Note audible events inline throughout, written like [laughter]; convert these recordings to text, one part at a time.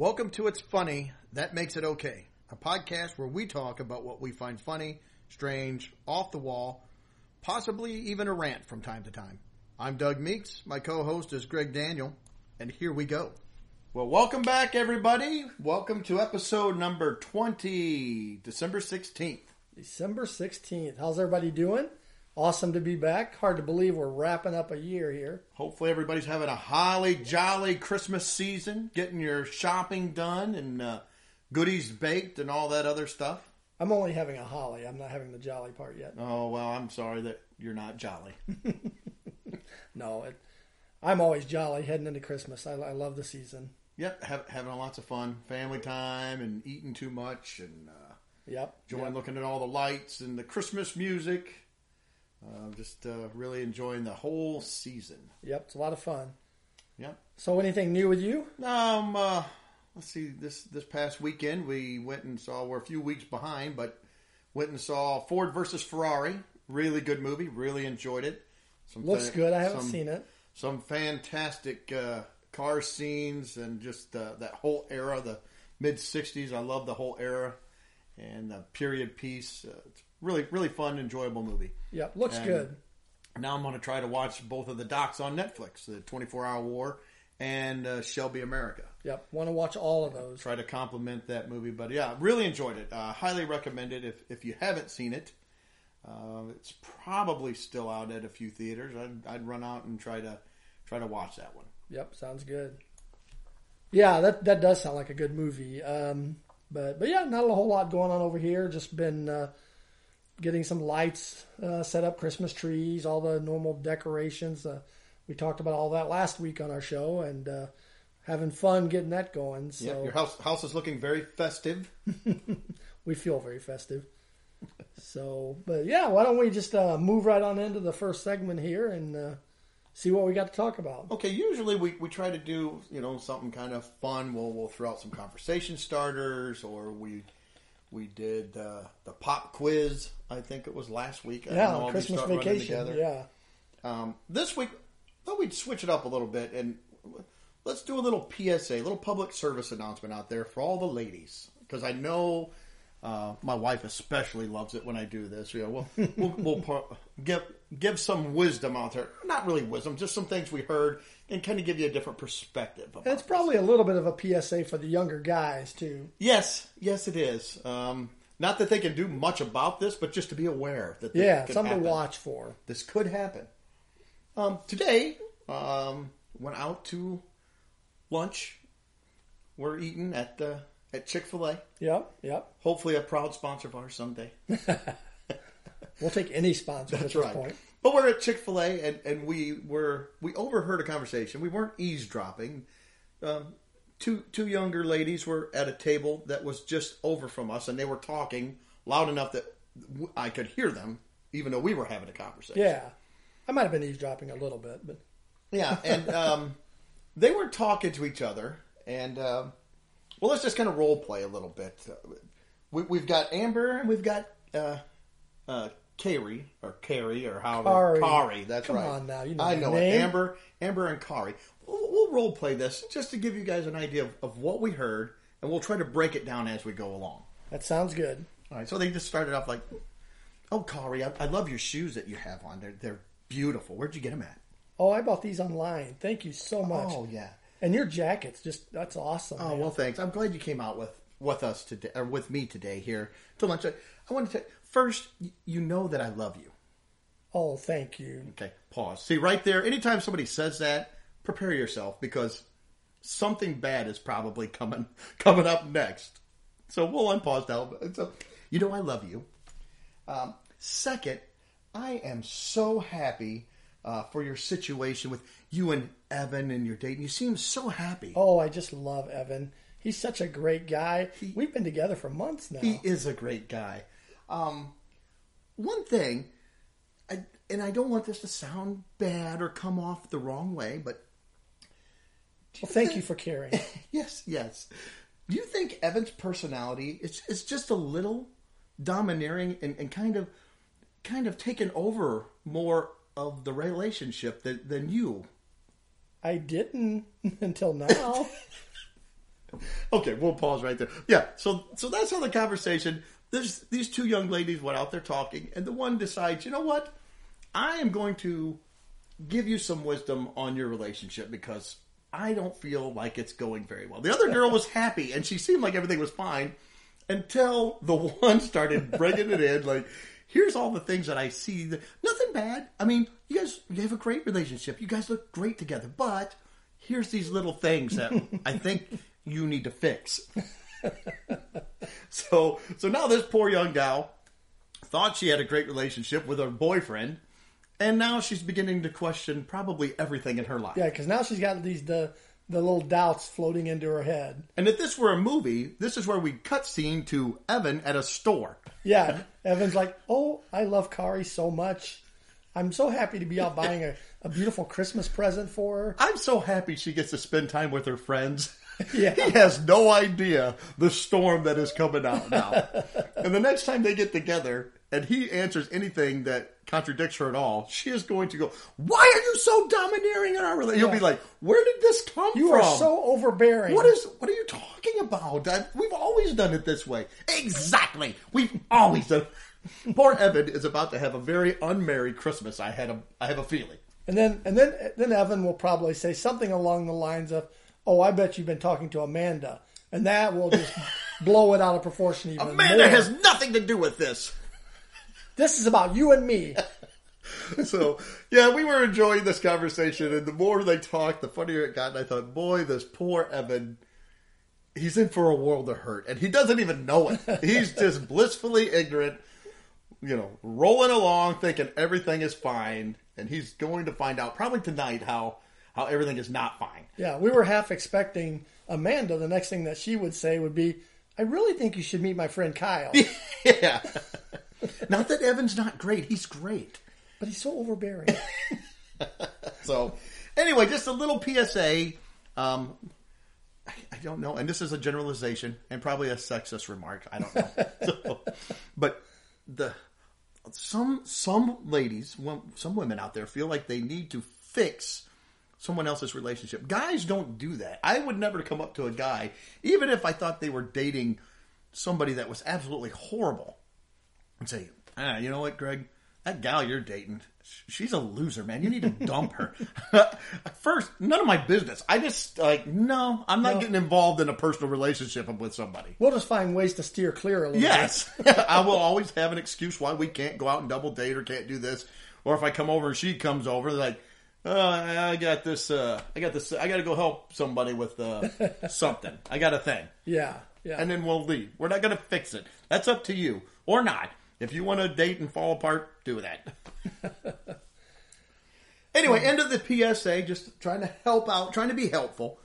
Welcome to It's Funny, That Makes It Okay, a podcast where we talk about what we find funny, strange, off the wall, possibly even a rant from time to time. I'm Doug Meeks. My co-host is Greg Daniel, and here we go. Well, welcome back, everybody. Welcome to episode number 20, December 16th. December 16th. How's everybody doing? Awesome to be back. Hard to believe we're wrapping up a year here. Hopefully, everybody's having a holly jolly Christmas season, getting your shopping done and uh, goodies baked and all that other stuff. I'm only having a holly. I'm not having the jolly part yet. Oh, well, I'm sorry that you're not jolly. [laughs] No, it, I'm always jolly heading into Christmas. I, I love the season. Yep, have, having lots of fun, family time, and eating too much, and uh, Yep. enjoying yep. looking at all the lights and the Christmas music. Uh, just uh, really enjoying the whole season. Yep. It's a lot of fun. Yep. So, anything new with you? Um, uh, let's see. This this past weekend we went and saw. We're a few weeks behind, but went and saw Ford versus Ferrari. Really good movie. Really enjoyed it. Some Looks fa- good. I haven't some- seen it. Some fantastic uh, car scenes and just uh, that whole era, the mid '60s. I love the whole era and the period piece. Uh, it's really really fun, enjoyable movie. Yep. Looks And- good. Now I'm going to try to watch both of the docs on Netflix, the 24 Hour War and uh, Shelby America. Yep. Want to watch all of those. Try to complement that movie, but yeah, really enjoyed it. Uh, highly recommend it if if you haven't seen it. Uh, it's probably still out at a few theaters. I'd, I'd run out and try to try to watch that one. Yep. Sounds good. Yeah, that that does sound like a good movie. Um, but but yeah, not a whole lot going on over here. Just been uh, getting some lights uh, set up, Christmas trees, all the normal decorations. Uh, we talked about all that last week on our show, and uh, having fun getting that going. So Yeah, your house house is looking very festive. [laughs] we feel very festive. so, but yeah, why don't we just uh, move right on into the first segment here and uh, see what we got to talk about? Okay, usually we, we try to do you know something kind of fun. We'll we'll throw out some conversation starters, or we we did uh, the pop quiz. I think it was last week. I don't know, Yeah, Christmas vacation. Yeah. Um, this week, thought we'd switch it up a little bit and let's do a little PSA, a little public service announcement out there for all the ladies, because I know uh, my wife especially loves it when I do this. You know, we'll we'll, we'll [laughs] give give some wisdom out there, not really wisdom, just some things we heard, and kind of give you a different perspective. It's probably a little bit of a PSA for the younger guys too. Yes, yes, it is. Um, not that they can do much about this, but just to be aware that this Yeah, could something happen. to watch for. This could happen. Um, today, um, went out to lunch. We're eating at uh, at Chick Fil A. Yep, yep. Hopefully, a proud sponsor of ours someday. [laughs] We'll take any sponsor at That's this right. point. But we're at Chick Fil A, and, and we were we overheard a conversation. We weren't eavesdropping. Um, two two younger ladies were at a table that was just over from us, and they were talking loud enough that I could hear them, even though we were having a conversation. Yeah, I might have been eavesdropping a little bit, but Yeah, and [laughs] um, they were talking to each other, and um, well, let's just kind of role play a little bit. Uh, we, we've got Amber and we've got uh, uh, Carrie or Carrie or however Kari. Kari. That's Come right. on now, you know I know name. it. Amber, Amber and Kari. We'll, we'll role play this just to give you guys an idea of, of what we heard, and we'll try to break it down as we go along. that sounds good. All right, so they just started off like, "Oh, Kari, I, I love your shoes that you have on. They're they're beautiful. Where'd you get them at?" Oh, I bought these online. Thank you so much. Oh yeah. And your jackets, just that's awesome. Oh man. well, thanks. I'm glad you came out with with us today, or with me today here to lunch. I, I want to first, you know that I love you. Oh, thank you. Okay, pause. See right there. Anytime somebody says that, prepare yourself because something bad is probably coming [laughs] coming up next. So we'll unpause now. So you know I love you. Um, second, I am so happy uh, for your situation with you and Evan and your date. You seem so happy. Oh, I just love Evan. He's such a great guy. We've been together for months now. He is a great guy. Um, one thing, I, and I don't want this to sound bad or come off the wrong way, but well, thank you for caring. [laughs] yes, yes. Do you think Evan's personality is, is just a little domineering and, and kind of kind of taken over more of the relationship than, than you? I didn't [laughs] until now. [laughs] okay, we'll pause right there. Yeah, so so that's how the conversation. There's these two young ladies went out there talking, and the one decides, you know what, I am going to give you some wisdom on your relationship because I don't feel like it's going very well. The other girl was [laughs] happy, and she seemed like everything was fine until the [laughs] one started bringing it in, like. Here's all the things that I see. That, nothing bad. I mean, you guys, you have a great relationship. You guys look great together. But here's these little things that [laughs] I think you need to fix. [laughs] so so now this poor young gal thought she had a great relationship with her boyfriend, and now she's beginning to question probably everything in her life. Yeah, because now she's got these the the little doubts floating into her head. And if this were a movie, this is where we cut scene to Evan at a store. Yeah, Evan's like, "Oh, I love Kari so much. I'm so happy to be out buying a, a beautiful Christmas present for her." I'm so happy she gets to spend time with her friends. [laughs] Yeah. He has no idea the storm that is coming out now. [laughs] and the next time they get together and he answers anything that contradicts her at all, she is going to go, Why are you so domineering in our relationship? He'll be like, Where did this come You from? You are so overbearing. What is? What are you talking about? I, we've always done it this way. Exactly. We've always done. [laughs] Poor Evan is about to have a very unmerry Christmas. I had a. I have a feeling. And then and then then Evan will probably say something along the lines of, "Oh, I bet you've been talking to Amanda," and that will just [laughs] blow it out of proportion even Amanda more. has nothing to do with this. This is about you and me. [laughs] So yeah, we were enjoying this conversation, and the more they talked, the funnier it got. And I thought, boy, this poor Evan. He's in for a world of hurt, and he doesn't even know it. [laughs] He's just blissfully ignorant, you know, rolling along, thinking everything is fine, and he's going to find out probably tonight how how everything is not fine. Yeah, we were half expecting Amanda. The next thing that she would say would be, "I really think you should meet my friend Kyle, [laughs] yeah. [laughs] not that Evan's not great; he's great. but he's so overbearing." [laughs] So, anyway, just a little PSA. Um, I, I don't know, and this is a generalization and probably a sexist remark. I don't know. so, but the some some ladies, some women out there feel like they need to fix someone else's relationship. Guys don't do that. I would never come up to a guy, even if I thought they were dating somebody that was absolutely horrible, and say, ah, you know what, Greg, that gal you're dating, she's a loser, man. You need to dump her. [laughs] First, none of my business. I just like, no, I'm not No. getting involved in a personal relationship with somebody. We'll just find ways to steer clear a little Yes, [laughs] I will always have an excuse why we can't go out and double date or can't do this. Or if I come over and she comes over, like, oh, I got this, uh, I got this, I got to go help somebody with uh, [laughs] something. I got a thing. Yeah, yeah. and then we'll leave. We're not going to fix it. That's up to you or not. If you want to date and fall apart, do that. [laughs] anyway, end of the PSA. Just trying to help out, trying to be helpful,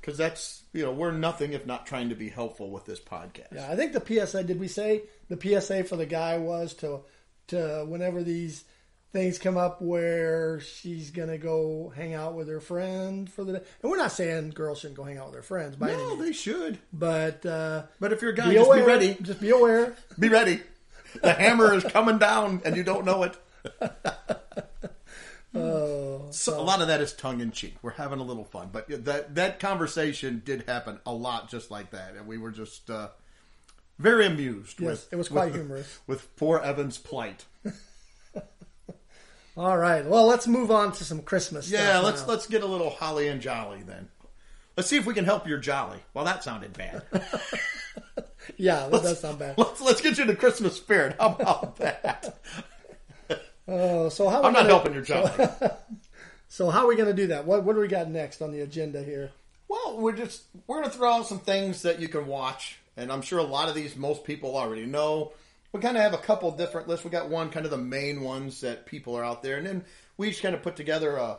because that's you know we're nothing if not trying to be helpful with this podcast. Yeah, I think the PSA. Did we say the PSA for the guy was to to whenever these things come up where she's gonna go hang out with her friend for the day. And we're not saying girls shouldn't go hang out with their friends by No, means, they should. but uh, But if you're a guy, be just aware. be ready. Just be aware. Be ready. The hammer is coming down, and you don't know it. [laughs] Oh, So a lot of that is tongue in cheek. We're having a little fun, but that that conversation did happen a lot, just like that, and we were just uh, very amused. Yes, with, it was quite with, humorous. with poor Evan's plight. [laughs] all right. Well, let's move on to some Christmas. Yeah, let's now. let's get a little holly and jolly then. Let's see if we can help your jolly. Well, that sounded bad. [laughs] Yeah, that does sound bad. let's let's get you in the Christmas spirit. How about that? [laughs] Oh, so how I'm not gonna- helping your [laughs] jolly. So how are we going to do that? What what do we got next on the agenda here? Well, we're just we're gonna throw out some things that you can watch, and I'm sure a lot of these most people already know. We kind of have a couple different lists. We got one kind of the main ones that people are out there, and then we each kind of put together a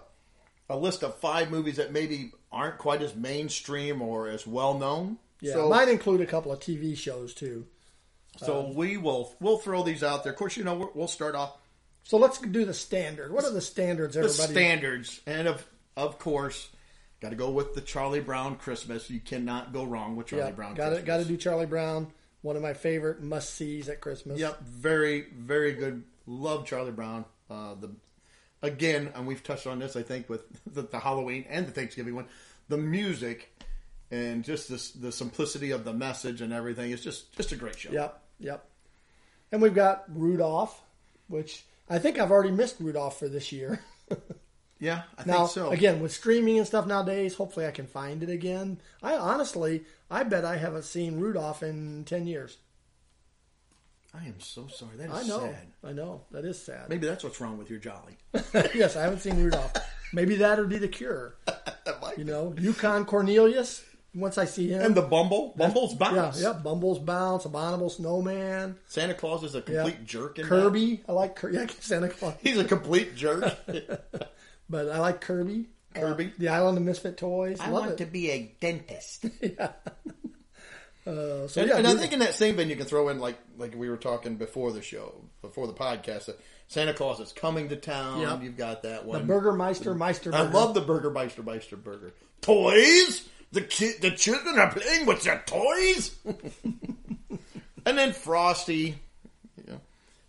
a list of five movies that maybe aren't quite as mainstream or as well known. Yeah, so, might include a couple of TV shows too. so um, we will we'll throw these out there. Of course, you know we'll start off So let's do the standard. What are the standards? the standards, and of of course, got to go with the Charlie Brown Christmas. You cannot go wrong with Charlie yeah, Brown. got to got to do Charlie Brown. One of my favorite must sees at Christmas. Yep, very, very good. Love Charlie Brown. Uh, the again, and we've touched on this, I think, with [laughs] the, the Halloween and the Thanksgiving one. The music and just this, the simplicity of the message and everything. is just just a great show. Yep, yep. And we've got Rudolph, which I think I've already missed Rudolph for this year. [laughs] Yeah, I now, think so. again, with streaming and stuff nowadays, hopefully I can find it again. I honestly, I bet I haven't seen Rudolph in 10 years. I am so sorry. That is I know. sad. I know. That is sad. Maybe that's what's wrong with your jolly. [laughs] yes, I haven't seen Rudolph. Maybe that would be the cure. [laughs] You be. know, Yukon Cornelius, once I see him. And the Bumble, Bumble's bounce. yeah, Bumble's Bounce, Abominable Snowman, Santa Claus is a yeah. complete jerk. In that. Kirby. I like Kirby. Yeah, Santa Claus. He's a complete jerk. [laughs] But I like Kirby. Kirby? Uh, the Island of Misfit Toys. I Love want it. To be a dentist. [laughs] Uh, so And, yeah, and I think in that same vein, you can throw in like like we were talking before the show, before the podcast, that Santa Claus is coming to town. Yep. You've got that one. the one. Burgermeister Meister. Burger. I love the Burger Meister Meister Burger. Toys? The ki- the children are playing with their toys? [laughs] and then Frosty, you know,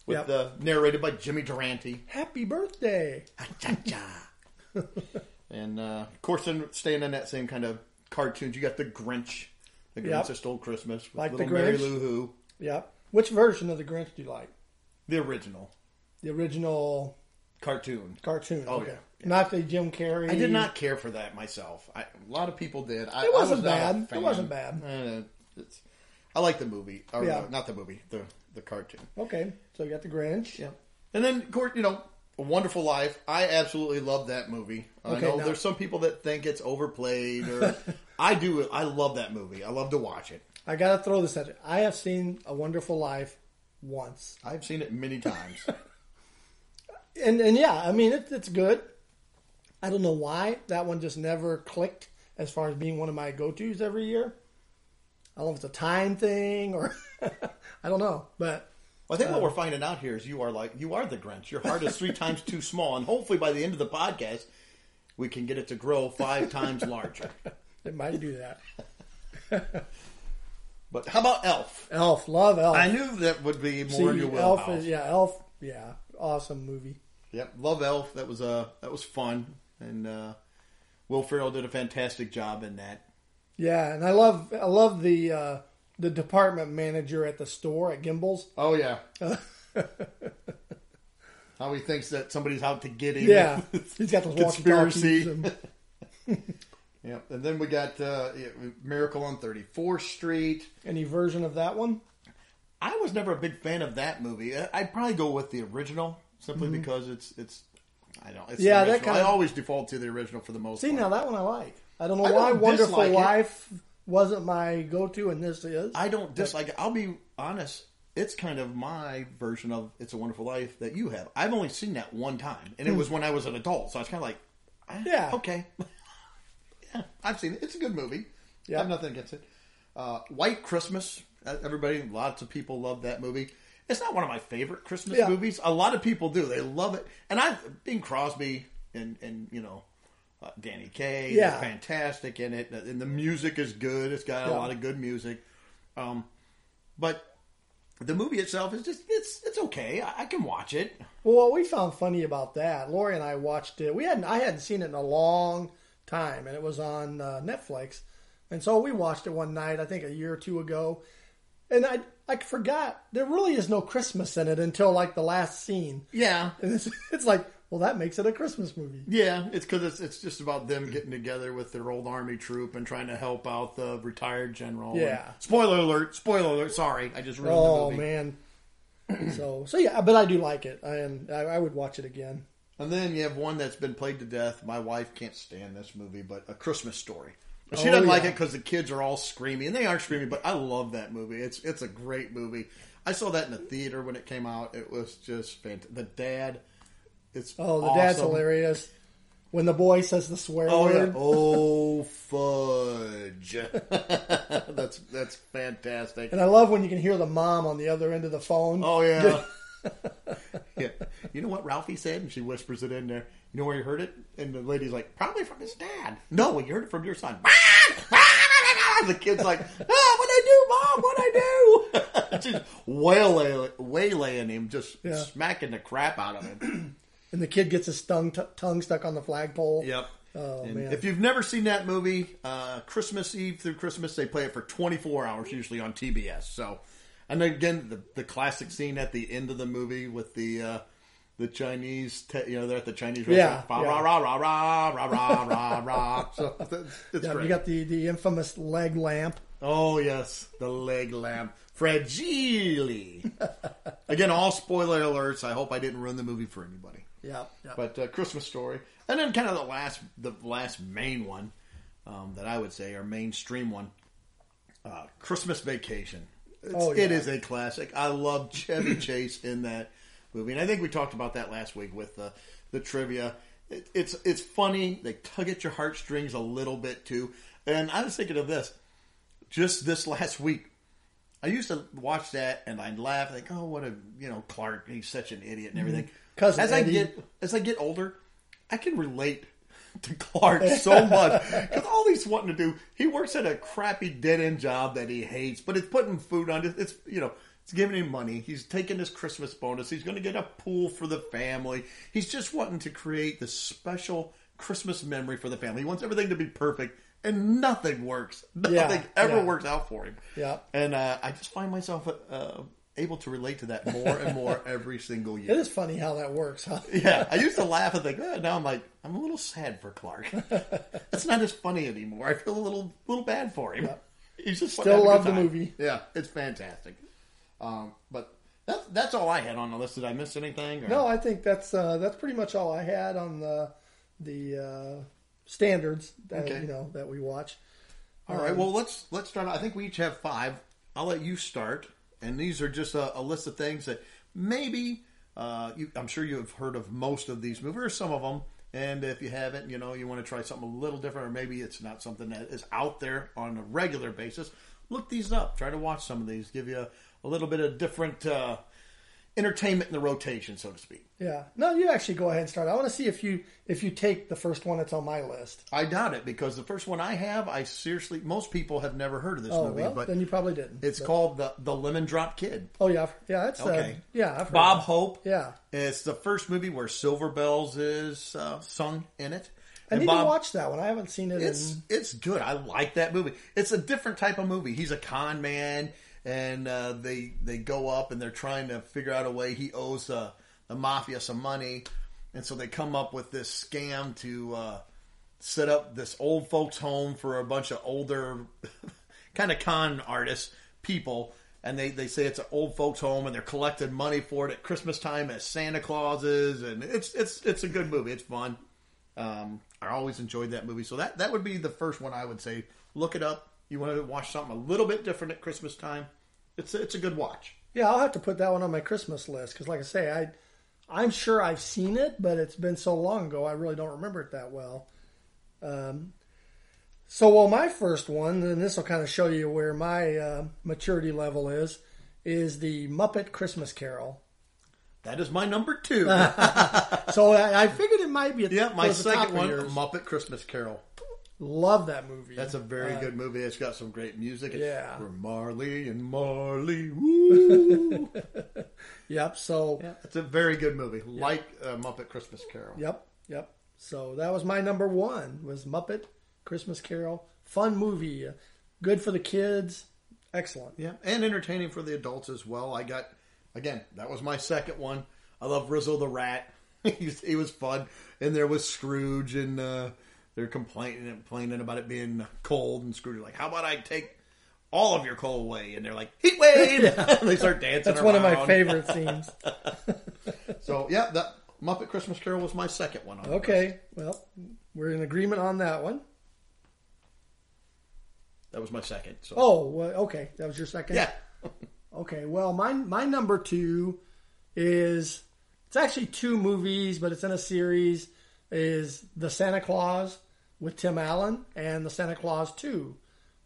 with Yep. the narrated by Jimmy Durante. Happy birthday. [laughs] And uh, of course, then staying in that same kind of cartoons, you got the Grinch. The Grinch Yep. that stole Christmas. With Like the little Mary? Lou Who. Yep. Which version of the Grinch do you like? The original The original cartoon. cartoon. Oh, okay. yeah. Not the Jim Carrey. I did not care for that myself. I, a lot of people did. I, It wasn't was bad. It wasn't bad. It's, I like the movie. Or, Yeah. uh, not the movie. The the cartoon. Okay, so you got the Grinch. Yeah. And then, of course, you know, A Wonderful Life. I absolutely love that movie. I know now- there's some people that think it's overplayed. or [laughs] I do. I love that movie. I love to watch it. I got to throw this at you. I have seen A Wonderful Life once, I've seen it many times. [laughs] and and yeah, I mean it, it's good. I don't know why that one just never clicked as far as being one of my go tos every year. I don't know if it's a time thing or [laughs] I don't know, but Well, I think what we're finding out here is you are like you are the Grinch. Your heart is three [laughs] times too small, and hopefully by the end of the podcast, we can get it to grow five [laughs] times larger. it might do that. [laughs] But how about Elf? Elf, love Elf. I knew that would be more in See, your Elf wheelhouse. is yeah, Elf, yeah, awesome movie. Yep, love Elf. That was uh that was fun, and uh, Will Ferrell did a fantastic job in that. Yeah, and I love I love the uh, the department manager at the store at Gimbels. Oh yeah. [laughs] How he thinks that somebody's out to get him. Yeah, [laughs] he's got those Conspiracy. walkie-talkies. [laughs] And then we got uh, yeah, Miracle on 34th Street. any version of that one? I was never a big fan of that movie. I- I'd probably go with the original simply because it's it's. I don't. It's Mm-hmm. Yeah, that kinda- I always default to the original for the most See, part. now that one I like. I don't know I why Wonderful dislike it. Wasn't my go-to, and this is. I don't dislike it. I'll be honest. It's kind of my version of "It's a Wonderful Life" that you have. I've only seen that one time, and it was when I was an adult. So I was kind of like, eh, Hmm. Yeah. okay, [laughs] yeah, I've seen it. It's a good movie. Yeah. I have nothing against it. Uh, White Christmas. Uh, Everybody, lots of people love that movie. It's not one of my favorite Christmas Yeah. movies. A lot of people do. They love it, and I, Bing Crosby, and and you know. Uh, Danny Kaye, they're Yeah. fantastic in it, and the music is good. It's got a Yeah. lot of good music. Um, but the movie itself is just it's it's okay. I, I can watch it. Well, what we found funny about that, Lori and I watched it. We hadn't, I hadn't seen it in a long time, and it was on uh, Netflix, and so we watched it one night. I think a year or two ago, and I I forgot there really is no Christmas in it until like the last scene, Yeah, and it's [laughs] it's like, well, that makes it a Christmas movie. yeah. It's because it's it's just about them getting together with their old army troop and trying to help out the retired general. Yeah. And spoiler alert! Spoiler alert! Sorry, I just ruined Oh the movie. man. [clears throat] so so yeah, but I do like it, and I, I would watch it again. And then you have one that's been played to death. My wife can't stand this movie, but A Christmas Story. She Oh, doesn't like yeah. it because the kids are all screaming, and they are screaming. But I love that movie. It's it's a great movie. I saw that in the theater when it came out. It was just fantastic. The dad, it's Oh, the dad's hilarious when the boy says the swear Oh yeah. word. Oh [laughs] fudge. that's that's fantastic. And I love when you can hear the mom on the other end of the phone. Oh yeah. [laughs] yeah. You know what Ralphie said? And she whispers it in there. You know where you heard it? And the lady's like, probably from his dad. No, you heard it from your son. [laughs] the kid's like, ah, what I do, mom? What I do? just waylaying, waylaying him, just Yeah. smacking the crap out of him. [clears throat] And the kid gets his tongue, t- tongue stuck on the flagpole. Yep. Oh, if you've never seen that movie, uh, Christmas Eve through Christmas, they play it for 24 hours usually on TBS. So, and again, the, the classic scene at the end of the movie with the uh, the Chinese, te- you know, they're at the Chinese Yeah, restaurant. yeah. Rah, rah, rah, rah, rah, rah, rah, rah. So it's, it's Yeah, great. you got the, the infamous leg lamp. Oh yes, the leg lamp, fragile. [laughs] Again, all spoiler alerts. I hope I didn't ruin the movie for anybody. Yeah, yeah. But uh, Christmas Story, and then kind of the last, the last main one um, that I would say, our mainstream one, uh, Christmas Vacation. It's, Oh, yeah. is a classic. I love Chevy [clears throat] Chase in that movie, and I think we talked about that last week with the the trivia. It, it's it's funny. They tug at your heartstrings a little bit too. And I was thinking of this just this last week. I used to watch that and I'd laugh like, "Oh, what a you know Clark, he's such an idiot and mm-hmm. everything." Because as I get as I get older, I can relate to Clark so much [laughs] because all he's wanting to do, he works at a crappy dead end job that he hates, but it's putting food on. It's you know, it's giving him money. He's taking his Christmas bonus. He's going to get a pool for the family. He's just wanting to create this special Christmas memory for the family. He wants everything to be perfect, and nothing works. Nothing Yeah, ever yeah. works out for him. Yeah. and uh, I just find myself uh, able to relate to that more and more [laughs] every single year. It is funny how that works, huh? [laughs] Yeah, I used to laugh and think, oh, now I'm like, I'm a little sad for Clark. [laughs] It's not as funny anymore. I feel a little, little bad for him. Yeah. He's just Still love the movie. Yeah, it's fantastic. Um, but that's that's all I had on the list. Did I miss anything? or- No, I think that's uh, that's pretty much all I had on the the uh, standards that Okay. you know that we watch. All right. Well, let's let's start. I think we each have five. I'll let you start, and these are just a, a list of things that maybe uh, you, I'm sure you have heard of most of these movies, or some of them. And if you haven't, you know, you want to try something a little different, or maybe it's not something that is out there on a regular basis. Look these up. Try to watch some of these. Give you a, a little bit of different uh, entertainment in the rotation, so to speak. Yeah. No, you actually go ahead and start. I want to see if you if you take the first one that's on my list. I doubt it because the first one I have, I seriously, most people have never heard of this Oh movie, well, but then you probably didn't. it's But- called the the Lemon Drop Kid. Oh yeah, yeah. That's Okay. Uh, yeah. Bob. Hope. Yeah. It's the first movie where Silver Bells is uh, sung in it. I And need Bob- to watch that one. I haven't seen it. It's in, it's good. I like that movie. It's a different type of movie. He's a con man, and uh, they they go up and they're trying to figure out a way. He owes uh, the mafia some money, and so they come up with this scam to uh, set up this old folks home for a bunch of older [laughs] kind of con artists people. And they, they say it's an old folks home, and they're collecting money for it at Christmas time as Santa Clauses, and it's it's it's a good movie. It's fun. Um, I always enjoyed that movie. So that that would be the first one I would say. Look it up. You want to watch something a little bit different at Christmas time? It's it's a good watch. yeah, I'll have to put that one on my Christmas list because, like I say, I I'm sure I've seen it, but it's been so long ago, I really don't remember it that well. Um, so, well, my first one, and this will kind of show you where my uh, maturity level is, is the Muppet Christmas Carol. That is my number two. [laughs] So I, I figured it might be at yeah, my towards the top second one. Muppet Christmas Carol. Love that movie. That's a very Uh, good movie. It's got some great music. Yeah. We're Marley and Marley. [laughs] Woo. Yep. So yeah, it's a very good movie. Like uh, Muppet Christmas Carol. Yep, yep. So that was my number one was Muppet Christmas Carol. Fun movie, uh, good for the kids. Excellent. Yeah, and entertaining for the adults as well. I got again. That was my second one. I love Rizzo the Rat. [laughs] he, was, he was fun, and there was Scrooge, and uh, they're complaining complaining about it being cold, and Scrooge like, "How about I take all of your coal away?" And they're like, "Heat wave!" [laughs] [laughs] they start dancing. That's one of my favorite [laughs] scenes. So yeah, that Muppet Christmas Carol was my second one. On. Okay, well, we're in agreement on that one. that was my second. So Oh, well, okay, that was your second. yeah, Okay, well, my my number two is it's actually two movies, but it's in a series. Is the Santa Claus with Tim Allen and the Santa Claus Two.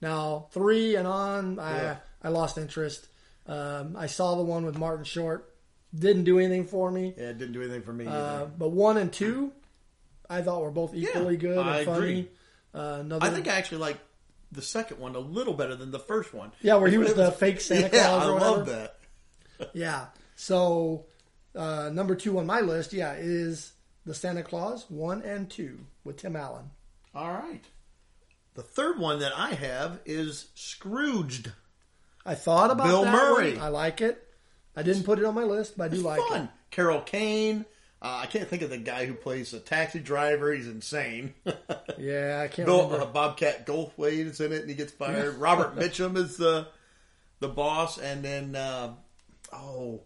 Now three and on, Yeah. I I lost interest. Um, I saw the one with Martin Short, didn't do anything for me. yeah, it didn't do anything for me. Uh, but one and two, I thought were both equally good and I funny. Uh, another, I think I actually like the second one a little better than the first one. yeah, where he was the fake Santa [laughs] yeah, Claus I love that. Yeah. So uh, number two on my list, yeah, is the Santa Claus one and two with Tim Allen. All right. The third one that I have is Scrooged. I thought about Bill that Murray. one. I like it. I didn't put it on my list, but I do like Fun. it. Carol Kane. Uh, I can't think of the guy who plays a taxi driver. He's insane. [laughs] Yeah, I can't Bill remember. uh, Bobcat Goldthwait is in it, and he gets fired. [laughs] Robert Mitchum is the the boss, and then uh, oh,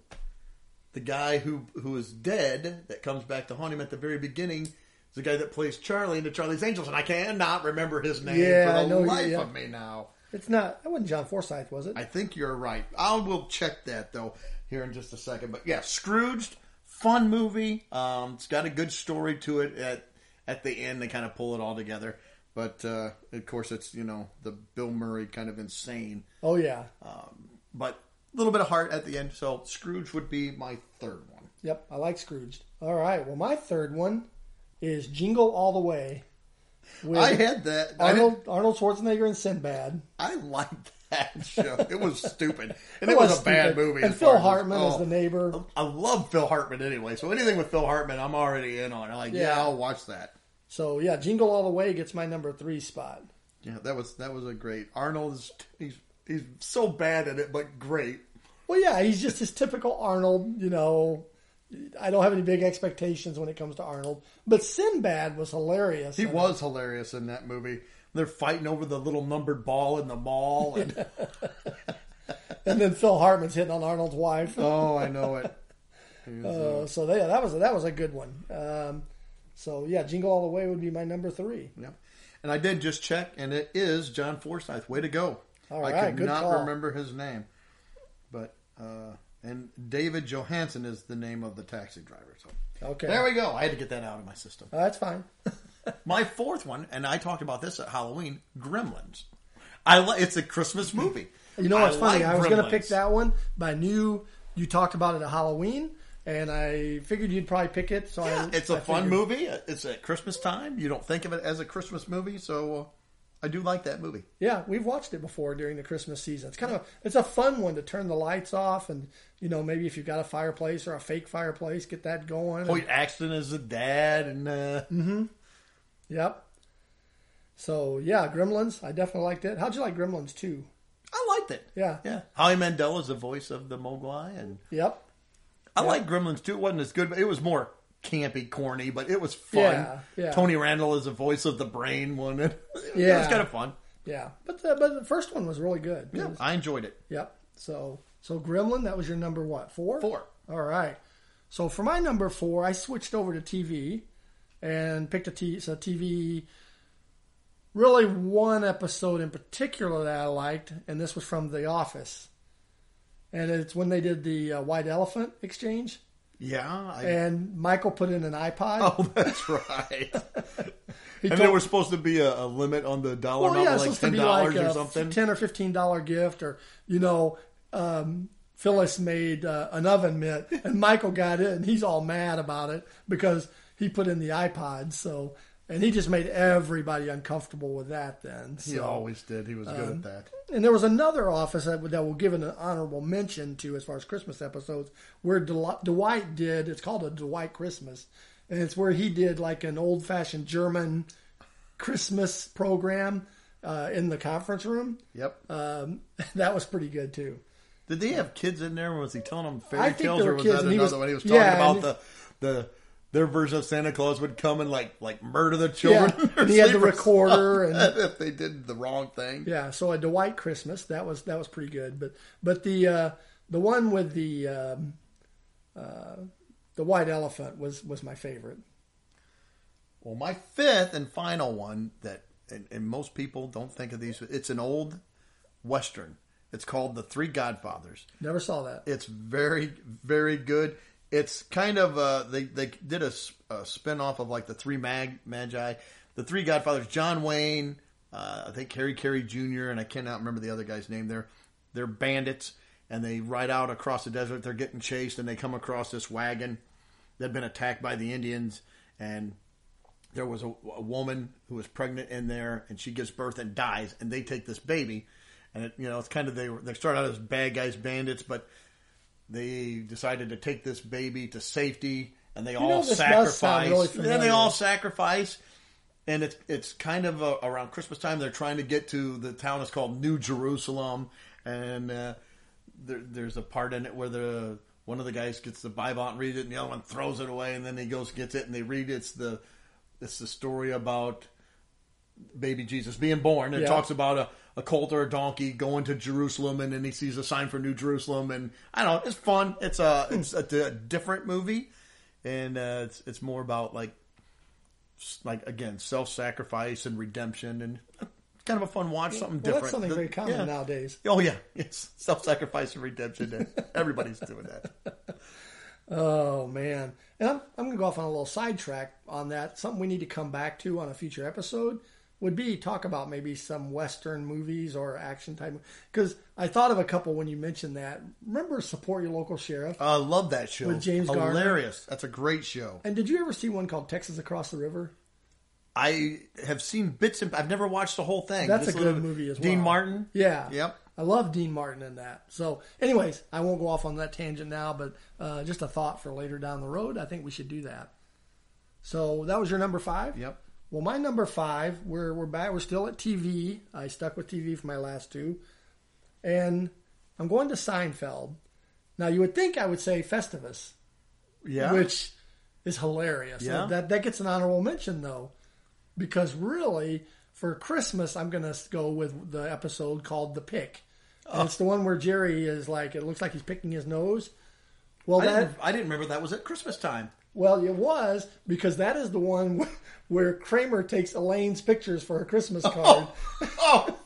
the guy who who is dead that comes back to haunt him at the very beginning is the guy that plays Charlie in the Charlie's Angels, and I cannot remember his name Yeah, for I the know, life yeah. of me now. It's not. That wasn't John Forsythe, was it? I think you're right. I will check that though here in just a second. But yeah, Scrooged, fun movie. Um, it's got a good story to it. At at the end, they kind of pull it all together. But uh, of course, it's you know the Bill Murray kind of insane, oh yeah. Um, but a little bit of heart at the end. So Scrooge would be my third one. Yep, I like Scrooged. All right. Well, my third one is Jingle All the Way. I had that. I, Arnold Arnold Schwarzenegger and Sinbad. I liked that [laughs] show. It was stupid, and It was, was a bad movie. And Phil Hartman as oh. the neighbor. I love Phil Hartman anyway, so anything with Phil Hartman, I'm already in on. I'm like, yeah, Yeah. I'll watch that. So yeah, Jingle All the Way gets my number three spot. Yeah, that was that was a great. Arnold is he's he's so bad at it, but great. Well, yeah, he's just his typical Arnold. You know, I don't have any big expectations when it comes to Arnold, but Sinbad was hilarious. He in it. was hilarious in that movie. They're fighting over the little numbered ball in the mall, and [laughs] and then Phil Hartman's hitting on Arnold's wife. [laughs] oh, I know it. Uh, Uh, so yeah, that was that was a good one. Um, so yeah, Jingle All the Way would be my number three. yeah, and I did just check, and it is John Forsythe. Way to go! All I right, could not call. remember his name, but uh, and David Johansen is the name of the taxi driver. So Okay, there we go. I had to get that out of my system. Uh, that's fine. [laughs] My fourth one, and I talked about this at Halloween, Gremlins. I li- it's a Christmas movie. You know what's I funny? like I was going to pick that one, but I knew you talked about it at Halloween, and I figured you'd probably pick it. So Yeah, I, it's a I fun figured- movie. It's at Christmas time. You don't think of it as a Christmas movie, so uh, I do like that movie. Yeah, we've watched it before during the Christmas season. It's kind of it's a fun one to turn the lights off, and you know maybe if you've got a fireplace or a fake fireplace, get that going. Hoyt Axton is the dad, and uh, mm-hmm. Yep. So yeah, Gremlins. I definitely liked it. How'd you like Gremlins too? I liked it. Yeah. yeah. Howie Mandel is the voice of the Mogwai, and Yep. I Yeah. like Gremlins too. It wasn't as good, but it was more campy, corny, but it was fun. Yeah, yeah. Tony Randall is the voice of the brain one. It, [laughs] it Yeah. was kind of fun. Yeah, but the, but the first one was really good. Yeah, was- I enjoyed it. Yep. So so Gremlin, that was your number what? Four. Four. All right. So for my number four, I switched over to TV and picked a T, so TV. Really, one episode in particular that I liked, and this was from The Office, and it's when they did the uh, White Elephant exchange, Yeah, I, and Michael put in an iPod. oh, [laughs] that's right. [laughs] He and told- there was supposed to be a, a limit on the dollar well, amount, it's like ten dollars like or a something. ten or fifteen dollar gift, or you know, um, Phyllis made uh, an oven mitt, and Michael got it, and he's all mad about it because he put in the iPod. So, and he just made everybody uncomfortable with that. Then, He always did. He was good Um, at that. and there was another office that, that we'll give an honorable mention to as far as Christmas episodes, where Dwight did. It's called a Dwight Christmas, and it's where he did like an old fashioned German Christmas program uh, in the conference room. Yep. Um, [laughs] that was pretty good too. Did they have kids in there? Was he telling them fairy tales, or was that another was- one? He was talking yeah, about the the their version of Santa Claus would come and like like murder the children. Yeah, [laughs] and he had the recorder and- [laughs] if they did the wrong thing. Yeah, so a Dwight Christmas that was that was pretty good. But but the uh, the one with the um, uh, the white elephant was was my favorite. Well, my fifth and final one that and, and most people don't think of these. It's an old western. It's called The Three Godfathers. Never saw that. It's very, very good. It's kind of uh, they they did a, spin off of like the Three Mag Magi, the Three Godfathers. John Wayne, uh, I think Harry Carey Jr. and I cannot remember the other guy's name. They're they're bandits and they ride out across the desert. They're getting chased and they come across this wagon that had been attacked by the Indians and there was a, a woman who was pregnant in there and she gives birth and dies and they take this baby and it, you know it's kind of they they start out as bad guys bandits but they decided to take this baby to safety and they all does sound sacrifice really and then they all sacrifice and it's it's kind of uh, around Christmas time. They're trying to get to the town is called New Jerusalem, and uh, there, there's a part in it where the one of the guys gets the Bible and reads it, and the other one throws it away, and then he goes gets it, and they read it. it's the it's the story about baby Jesus being born. It Yeah. talks about a, a colt or a donkey going to Jerusalem, and then he sees a sign for New Jerusalem, and I don't know, it's fun. It's a it's a, di- different movie, and uh, it's it's more about like like again self sacrifice and redemption, and it's kind of a fun watch. Something Well, different. that's something The- very common yeah. nowadays. Oh yeah, [laughs] it's self sacrifice and redemption. and Everybody's doing that. [laughs] Oh man, and I'm I'm gonna go off on a little sidetrack on that. Something we need to come back to on a future episode would be talk about maybe some Western movies or action type. Because I thought of a couple when you mentioned that. Remember, support your local sheriff. I love that show. With James Garner. Hilarious. That's a great show. And did you ever see one called Texas Across the River? I have seen bits and I've never watched the whole thing. That's Just a good movie as well. Dean Martin. Yeah. Yep. I love Dean Martin in that. So, anyways, I won't go off on that tangent now, but uh, just a thought for later down the road. I think we should do that. So that was your number five. Yep. Well, my number five, we're we're back. We're still at TV. I stuck with TV for my last two, and I'm going to Seinfeld. Now, you would think I would say Festivus, Yeah. which is hilarious. Yeah. That that gets an honorable mention though, because really for Christmas I'm gonna go with the episode called The Pick. And oh. It's the one where Jerry is like it looks like he's picking his nose. Well, I that didn't, I didn't remember that was at Christmas time. Well it was because that is the one [laughs] where Kramer takes Elaine's pictures for her Christmas oh. card, [laughs] Oh,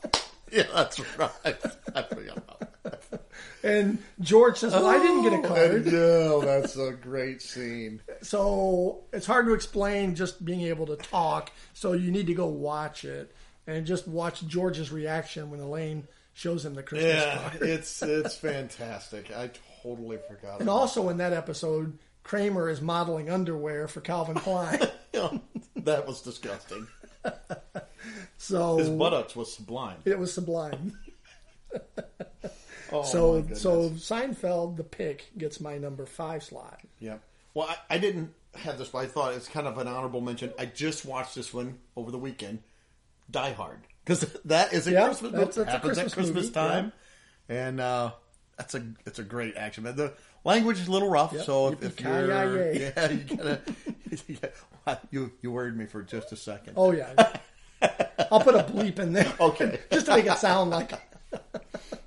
yeah, that's right. [laughs] I forgot about that. and George says, "Well, I didn't get a oh, card." Yeah, that's a great scene. So it's hard to explain just being able to talk. So you need to go watch it and just watch George's reaction when Elaine shows him the Christmas Yeah, card. it's it's fantastic. I totally forgot. And also in that episode, Kramer is modeling underwear for Calvin Klein. [laughs] That was disgusting. [laughs] So His buttocks was sublime. it was sublime. [laughs] Oh, So so Seinfeld, the pick, gets my number five slot. Yeah. Well, I, I didn't have this, but I thought it's kind of an honorable mention. I just watched this one over the weekend, Die Hard, because that is a Yeah, Christmas that's- movie. that's a happens Christmas at Christmas movie, time, and uh, that's a it's a great action. But the language is a little rough, Yep. so if, if you're [laughs] yeah, you gotta [laughs] yeah, you you worried me for just a second. Oh yeah. I'll put a bleep in there. [laughs] Okay. Just to make it sound like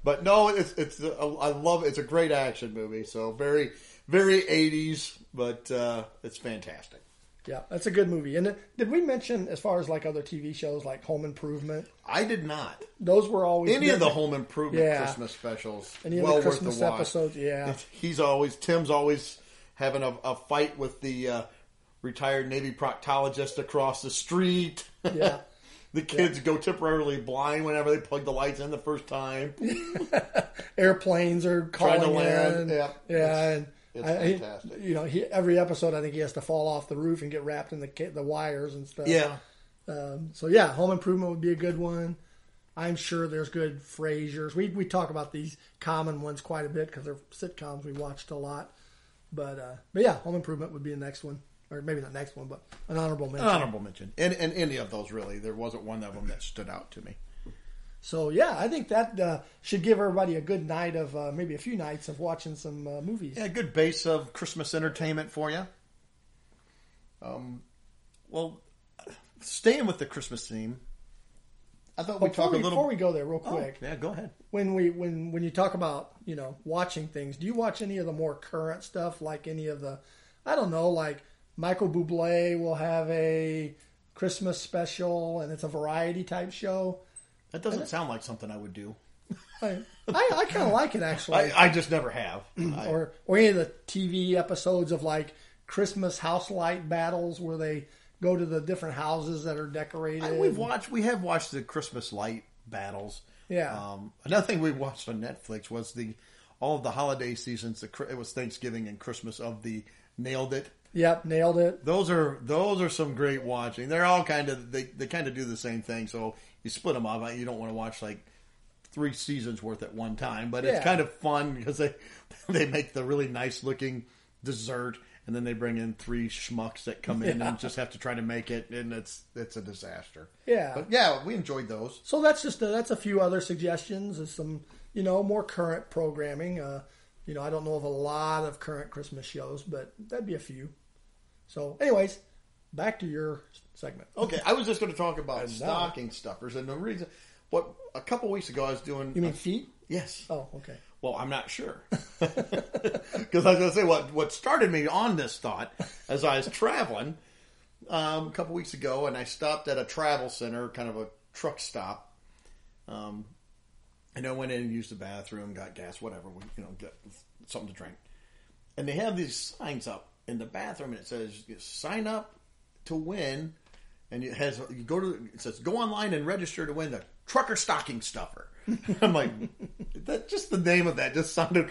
But no, it's it's I love it. It's a great action movie. So very very eighties, but uh, it's fantastic. Yeah, that's a good movie. And did we mention as far as like other TV shows like Home Improvement? I did not. Those were always Any of the Home Improvement Yeah. Christmas specials, Any of the Christmas the episodes, yeah. He's always Tim's always having a, a fight with the uh, retired Navy proctologist across the street. Yeah. [laughs] the kids go temporarily blind whenever they plug the lights in the first time. [laughs] Airplanes are calling Trying to land, in. yeah. yeah. It's I- he- you know, he, every episode I think he has to fall off the roof and get wrapped in the the wires and stuff. Yeah, Um, so yeah, Home Improvement would be a good one. I'm sure there's good Frasiers. We we talk about these common ones quite a bit because they're sitcoms we watched a lot. But uh, but yeah, Home Improvement would be the next one, or maybe not next one, but an honorable mention. an honorable mention. And, and any of those really, there wasn't one of them that stood out to me. So yeah, I think that uh, should give everybody a good night of uh, maybe a few nights of watching some uh, movies. Yeah, good base of Christmas entertainment for you. Um, well, staying with the Christmas theme, I thought Before talk a little. before we go there, real Oh, quick, yeah, go ahead. when we when when you talk about you know watching things, do you watch any of the more current stuff, like any of the, I don't know, like Michael Bublé will have a Christmas special, and it's a variety type show. That doesn't sound like something I would do. I [laughs] I, I kind of like it actually, I, I just never have. [clears throat] I, or or any of the TV episodes of like Christmas house light battles where they go to the different houses that are decorated. We've watched. We have watched the Christmas light battles. Yeah. Um, another thing we watched on Netflix was the all of the holiday seasons. The, Chri- it was Thanksgiving and Christmas of the Nailed It. Yep, nailed it. Those are those are some great watching. They're all kind of they, they kind of do the same thing. So you split them up. You don't want to watch like three seasons worth at one time, but it's Yeah. kind of fun [laughs] because they they make the really nice looking dessert and then they bring in three schmucks that come in and just have to try to make it, and it's it's a disaster. Yeah. but yeah, we enjoyed those. So that's just a, that's a few other suggestions of some you know more current programming. Uh, you know, I don't know of a lot of current Christmas shows, but that'd be a few. So, anyways, back to your segment. Okay, I was just going to talk about stocking stuffers, and the reason, what a couple weeks ago I was doing. You mean feet? yes? Oh, okay. Well, I'm not sure [laughs] [laughs] because I was going to say what what started me on this thought as I was traveling um, a couple weeks ago, and I stopped at a travel center, kind of a truck stop. Um, and I went in and used the bathroom, got gas, whatever, we, you know, get something to drink. And they have these signs up in the bathroom, and it says "Sign up to win," and it has you go to it says go online and register to win the trucker stocking stuffer. [laughs] I'm like, that just the name of that just sounded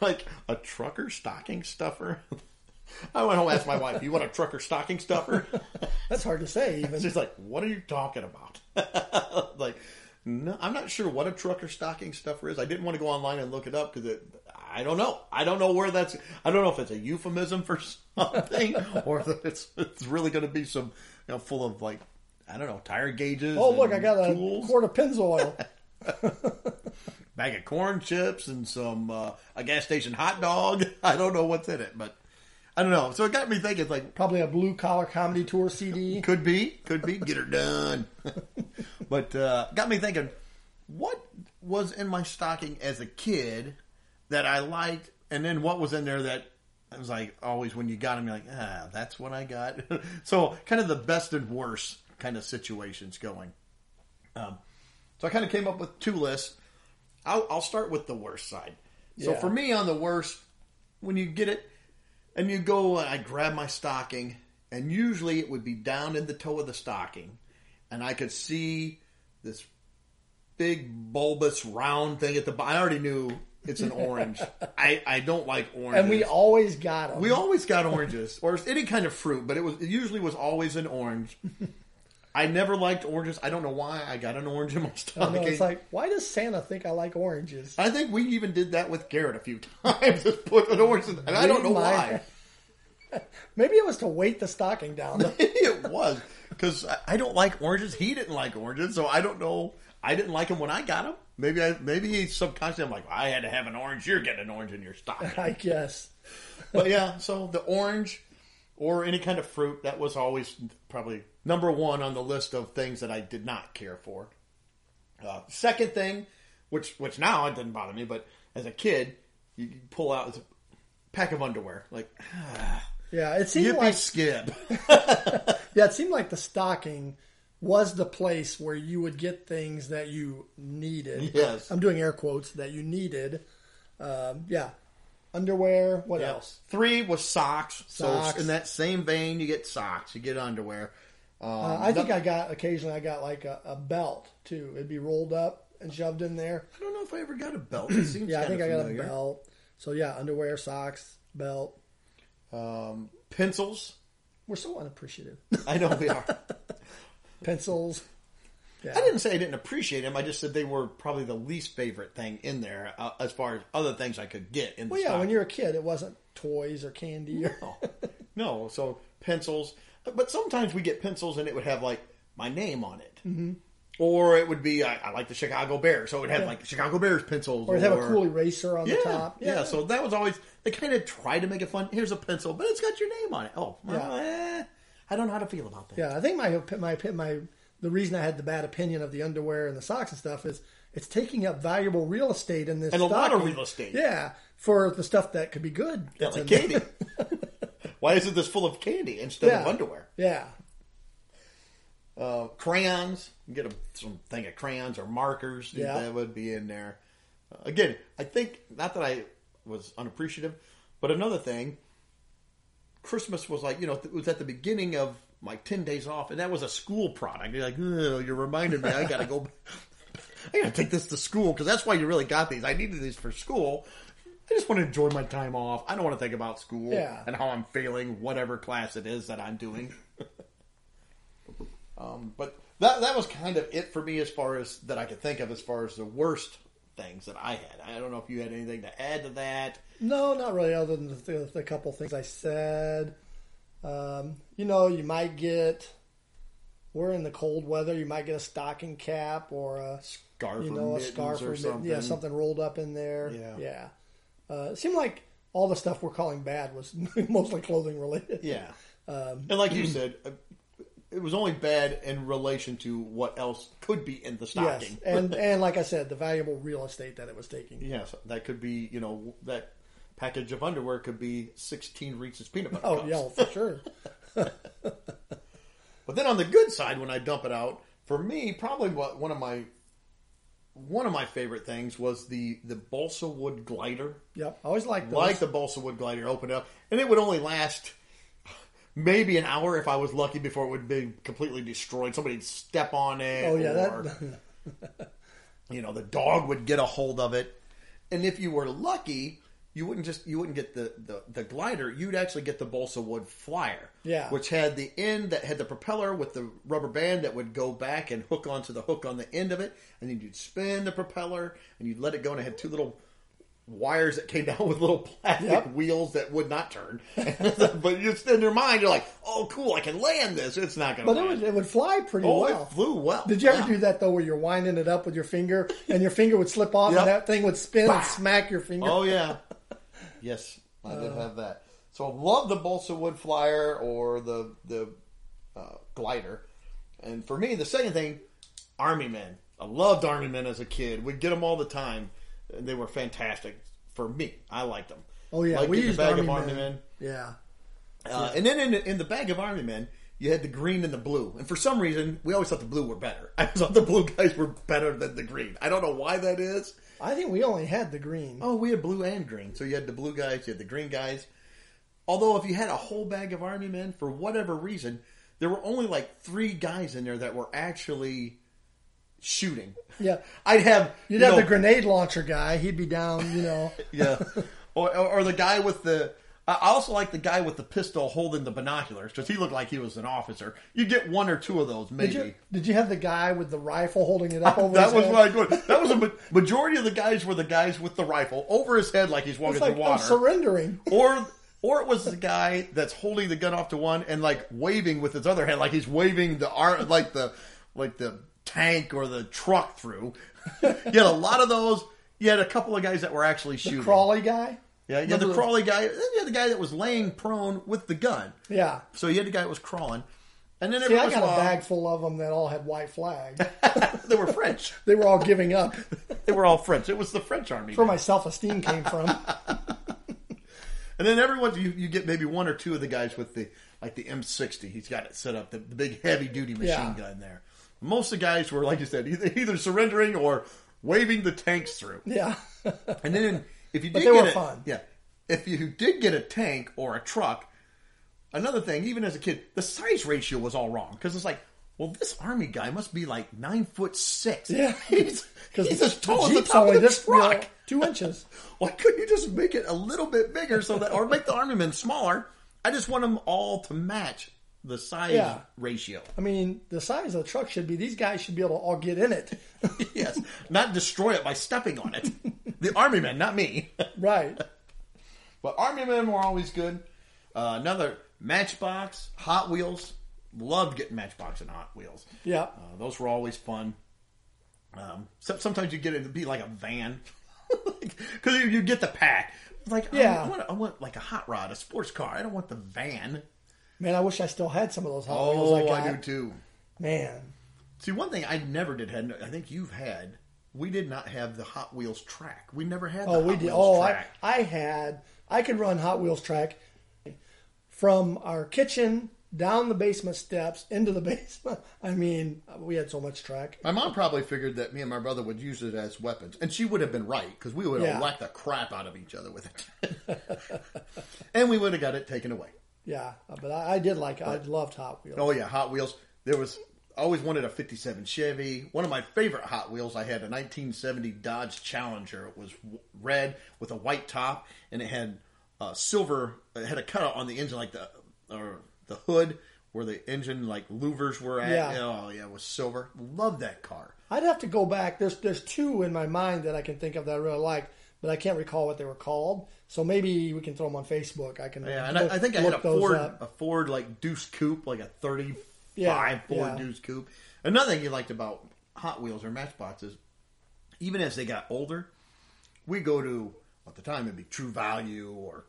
like a trucker stocking stuffer. [laughs] I went home and asked my wife, "You want a trucker stocking stuffer?" [laughs] That's hard to say. Even She's like, "What are you talking about?" like, no, I'm not sure what a trucker stocking stuffer is. I didn't want to go online and look it up because I don't know. I don't know where that's. I don't know if it's a euphemism for something or if it's it's really going to be some you know full of like I don't know tire gauges. oh look, I got a tools, quart of Pennzoil. [laughs] [laughs] bag of corn chips and some uh, a gas station hot dog. [laughs] I don't know what's in it, but I don't know. So it got me thinking. Like Probably a blue collar comedy tour CD. Could be, could be. Get her done. but uh, got me thinking, what was in my stocking as a kid that I liked, and then what was in there that I was like always when you got them, you're like, ah, that's what I got. [laughs] so kind of the best and worst kind of situations going. Um, so I kind of came up with two lists. I'll, I'll start with the worst side. So Yeah. for me, on the worst, when you get it and you go, I grab my stocking, and usually it would be down in the toe of the stocking, and I could see this big bulbous round thing at the. I already knew it's an orange. [laughs] I I don't like oranges. And we always got them. We always got oranges or any kind of fruit, but it was it usually was always an orange. [laughs] I never liked oranges. I don't know why. I got an orange in my I stocking. know, it's like, why does Santa think I like oranges? I think we even did that with Garrett a few [laughs] times. Just put an orange, in, and I don't know why. Maybe it was to weight the stocking down. Maybe it was because I, I don't like oranges. He didn't like oranges, so I don't know. I didn't like them when I got them. Maybe I maybe he subconsciously I'm like I had to have an orange. You're getting an orange in your stocking. [laughs] I guess. but yeah, so the orange or any kind of fruit that was always probably number one on the list of things that I did not care for. Uh, second thing, which which now it didn't bother me, but as a kid, you pull out a pack of underwear. Like [sighs] Yeah, it seemed yippee like skip. [laughs] yeah, it seemed like the stocking was the place where you would get things that you needed. Yes. I'm doing air quotes that you needed. Um, yeah, underwear. What Yeah. else? Three was socks. Socks. So in that same vein, you get socks, you get underwear. Um, Uh, I think I got occasionally I got like a, a belt too. It'd be rolled up and shoved in there. I don't know if I ever got a belt. It seems [clears throat] Yeah, I think I got familiar. a belt. So yeah, underwear, socks, belt. Um, pencils. We're so unappreciative. [laughs] I know we are. [laughs] Pencils. Yeah. I didn't say I didn't appreciate them. I just said they were probably the least favorite thing in there, uh, as far as other things I could get in the Well, yeah, stock. when you're a kid, it wasn't toys or candy. Or, no, [laughs] no. So pencils, but sometimes we get pencils and it would have like my name on it, mm-hmm. or it would be I, I like the Chicago Bears, so it had have like Chicago Bears pencils, or it'd have a cool eraser on Yeah, the top. yeah, So that was always they kind of tried to make it fun. Here's a pencil, but it's got your name on it. Oh, well, eh, I don't know how to feel about that. Yeah, I think my my my the reason I had the bad opinion of the underwear and the socks and stuff is it's taking up valuable real estate in this And a lot of real estate. Yeah, for the stuff that could be good. Yeah, that's like candy. [laughs] Why isn't this full of candy instead of underwear? Yeah, Uh, crayons, get a some thing of crayons or markers Yeah. that would be in there. Uh, again, I think not that I was unappreciative, but another thing, Christmas was like you know it was at the beginning of my ten days off, and that was a school product. You're like, "Ugh, you're reminding me, I gotta go. [laughs] I gotta take this to school because that's why you really got these. I needed these for school. I just want to enjoy my time off. I don't want to think about school Yeah. and how I'm failing whatever class it is that I'm doing. [laughs] Um, but that that was kind of it for me as far as that I could think of as far as the worst things that I had. I don't know if you had anything to add to that. No, not really, other than the, the couple things I said. Um, you know, you might get. We're in the cold weather. You might get a stocking cap or a Scarf you or know, a scarf or or, something. yeah, something rolled up in there. Yeah. yeah. Uh, it seemed like all the stuff we're calling bad was [laughs] mostly clothing related. Yeah. Um, and like you said, uh, it was only bad in relation to what else could be in the Yes, stocking. and [laughs] and like I said, the valuable real estate that it was taking. yes, that could be, you know, that package of underwear could be 16 Reese's peanut butter Oh cups. yeah, for sure. [laughs] [laughs] But then on the good side, when I dump it out, for me, probably what one of my one of my favorite things was the the balsa wood glider. Yep, I always liked those. Like the balsa wood glider, open up, and it would only last maybe an hour if I was lucky before it would be completely destroyed. Somebody'd step on it. oh yeah, or, that [laughs] you know the dog would get a hold of it, and if you were lucky. You wouldn't just you wouldn't get the, the, the glider. You'd actually get the balsa wood flyer, Yeah. which had the end that had the propeller with the rubber band that would go back and hook onto the hook on the end of it, and then you'd spin the propeller and you'd let it go, and it had two little wires that came [laughs] down with little plastic Yep. wheels that would not turn. [laughs] but just in your mind, you're like, "Oh, cool! I can land this. It's not going to." but it would it would fly pretty Oh, well. it flew well. Did you ever Yeah. do that though, where you're winding it up with your finger and your finger would slip off Yep. and that thing would spin Bah. and smack your finger? Oh [laughs] yeah, yes, I did Uh. have that. So I love the balsa wood flyer or the the uh, glider. And for me, the second thing, army men. I loved army men as a kid. We'd get them all the time. And they were fantastic for me. I liked them. Oh, yeah, Liked we used a bag Army of army Men. men. Yeah, Uh, and then in the, in the bag of army men, you had the green and the blue. And for some reason, we always thought the blue were better. [laughs] I thought the blue guys were better than the green. I don't know why that is. I think we only had the green. Oh, we had blue and green. So you had the blue guys, you had the green guys. Although if you had a whole bag of army men, for whatever reason, there were only like three guys in there that were actually shooting. Yeah, I'd have you'd you have know, the grenade launcher guy. He'd be down, you know. [laughs] yeah, or, or the guy with the. I also like the guy with the pistol holding the binoculars because he looked like he was an officer. You get one or two of those, maybe. Did you did you have the guy with the rifle holding it up [laughs] over his head? that was head? my good. That was a majority of the guys were the guys with the rifle over his head, like he's walking like through I'm water. surrendering. [laughs] or or it was the guy that's holding the gun off to one and like waving with his other hand, like he's waving the arm, like the like the tank or the truck through. [laughs] you had a lot of those. You had a couple of guys that were actually shooting. Crawley guy. yeah, you had the crawly guy. Then you had the guy that was laying prone with the gun. Yeah. So you had the guy that was crawling, and then See, I got a while, bag full of them that all had white flags. [laughs] they were French. [laughs] they were all giving up. They were all French. It was the French army. Where my self esteem came from. And then every once you, you get maybe one or two of the guys with the like the M60. He's got it set up, the, the big heavy duty machine Yeah. gun there. Most of the guys were, like you said, either, [laughs] either surrendering or waving the tanks through. Yeah. [laughs] And then if you did But they get were a, fun. yeah, if you did get a tank or a truck, another thing, even as a kid, the size ratio was all wrong because it's like, well, this army guy must be like nine foot six. Yeah. [laughs] he's, Because he's as tall the as the top of the this you know, two inches. Why couldn't you just make it a little bit bigger so that, or make the army men smaller? I just want them all to match the size Yeah. ratio. I mean, the size of the truck should be these guys should be able to all get in it. [laughs] yes, not destroy it by stepping on it. [laughs] The army men, not me. [laughs] right. But army men were always good. Uh, another Matchbox, Hot Wheels. Loved getting Matchbox and Hot Wheels. Yeah. Uh, those were always fun. Um, so, sometimes you get it to be like a van because you, you get the pack. Like I- Yeah. I, want, I want like a hot rod, a sports car. I don't want the van. Man, I wish I still had some of those Hot Oh, Wheels I oh, I, got. do too. Man. See, one thing I never did had. I think you've had. We did not have the Hot Wheels track. We never had. The Oh, we did. Wheels Oh, I. I had. I could run Hot Wheels track from our kitchen down the basement steps into the [laughs] basement. I mean, we had so much track. My mom probably figured that me and my brother would use it as weapons, and she would have been right because we would have Yeah. whacked the crap out of each other with it, [laughs] and we would have got it taken away. Yeah, but I, I did like. I loved Hot Wheels. Oh yeah, Hot Wheels. There was I always wanted a '57 Chevy. One of my favorite Hot Wheels. I had a 1970 Dodge Challenger. It was w- red with a white top, and it had uh, silver. It had a cutout on the engine, like the or the hood where the engine like louvers were at. Yeah. Oh yeah, it was silver. Love that car. I'd have to go back. There's there's two in my mind that I can think of that I really like, but I can't recall what they were called. So maybe we can throw them on Facebook. I can. Yeah, and I, look- I think I had a Ford, up. a Ford like Deuce Coupe, like a thirty-five Yeah, Ford yeah. Deuce Coupe. Another thing you liked about Hot Wheels or Matchboxes, even as they got older, we go to at the time it'd be True Value or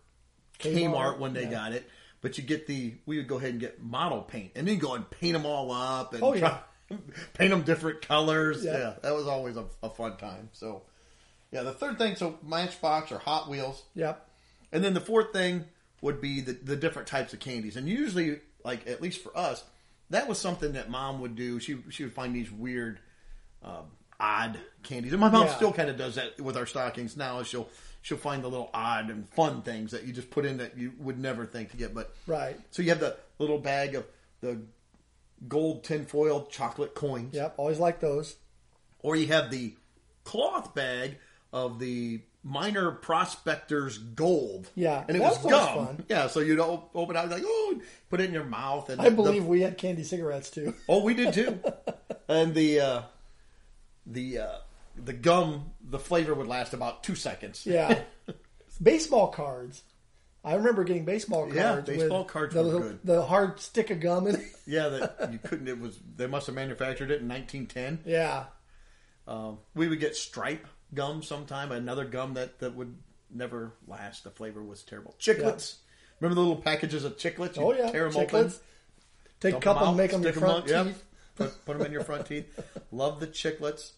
Kmart, Kmart, when they yeah. got it. But you get the we would go ahead and get model paint and then go and paint them all up and Oh, try- [laughs] paint them different colors. Yeah. Yeah, that was always a, a fun time. So yeah, the third thing so Matchbox or Hot Wheels. Yep. And then the fourth thing would be the, the different types of candies. And usually, like at least for us, that was something that mom would do. She she would find these weird, um, odd candies. And my mom Yeah. still kind of does that with our stockings now. She'll she'll find the little odd and fun things that you just put in that you would never think to get. But Right. so you have the little bag of the gold tinfoil chocolate coins, Yep. Always like those. or you have the cloth bag of the miner prospectors gold. Yeah, and it was was gum. fun. Yeah, so you'd open it out like oh, put it in your mouth. And I the- believe we had candy cigarettes too. [laughs] oh, we did too. [laughs] and the uh, the uh, the gum, the flavor would last about two seconds. Yeah. [laughs] baseball cards. I remember getting baseball cards. Yeah, baseball with cards the, were good. The hard stick of gum in it. yeah. That you couldn't. It was they must have manufactured it in 1910. Yeah. Um, we would get stripe gum sometime, another gum that, that would never last. The flavor was terrible. Chiclets. Remember the little packages of chiclets? You Oh yeah. tear them open, Take a out, and make them your front yep. teeth. Put, put them in your front teeth. [laughs] Love the chiclets.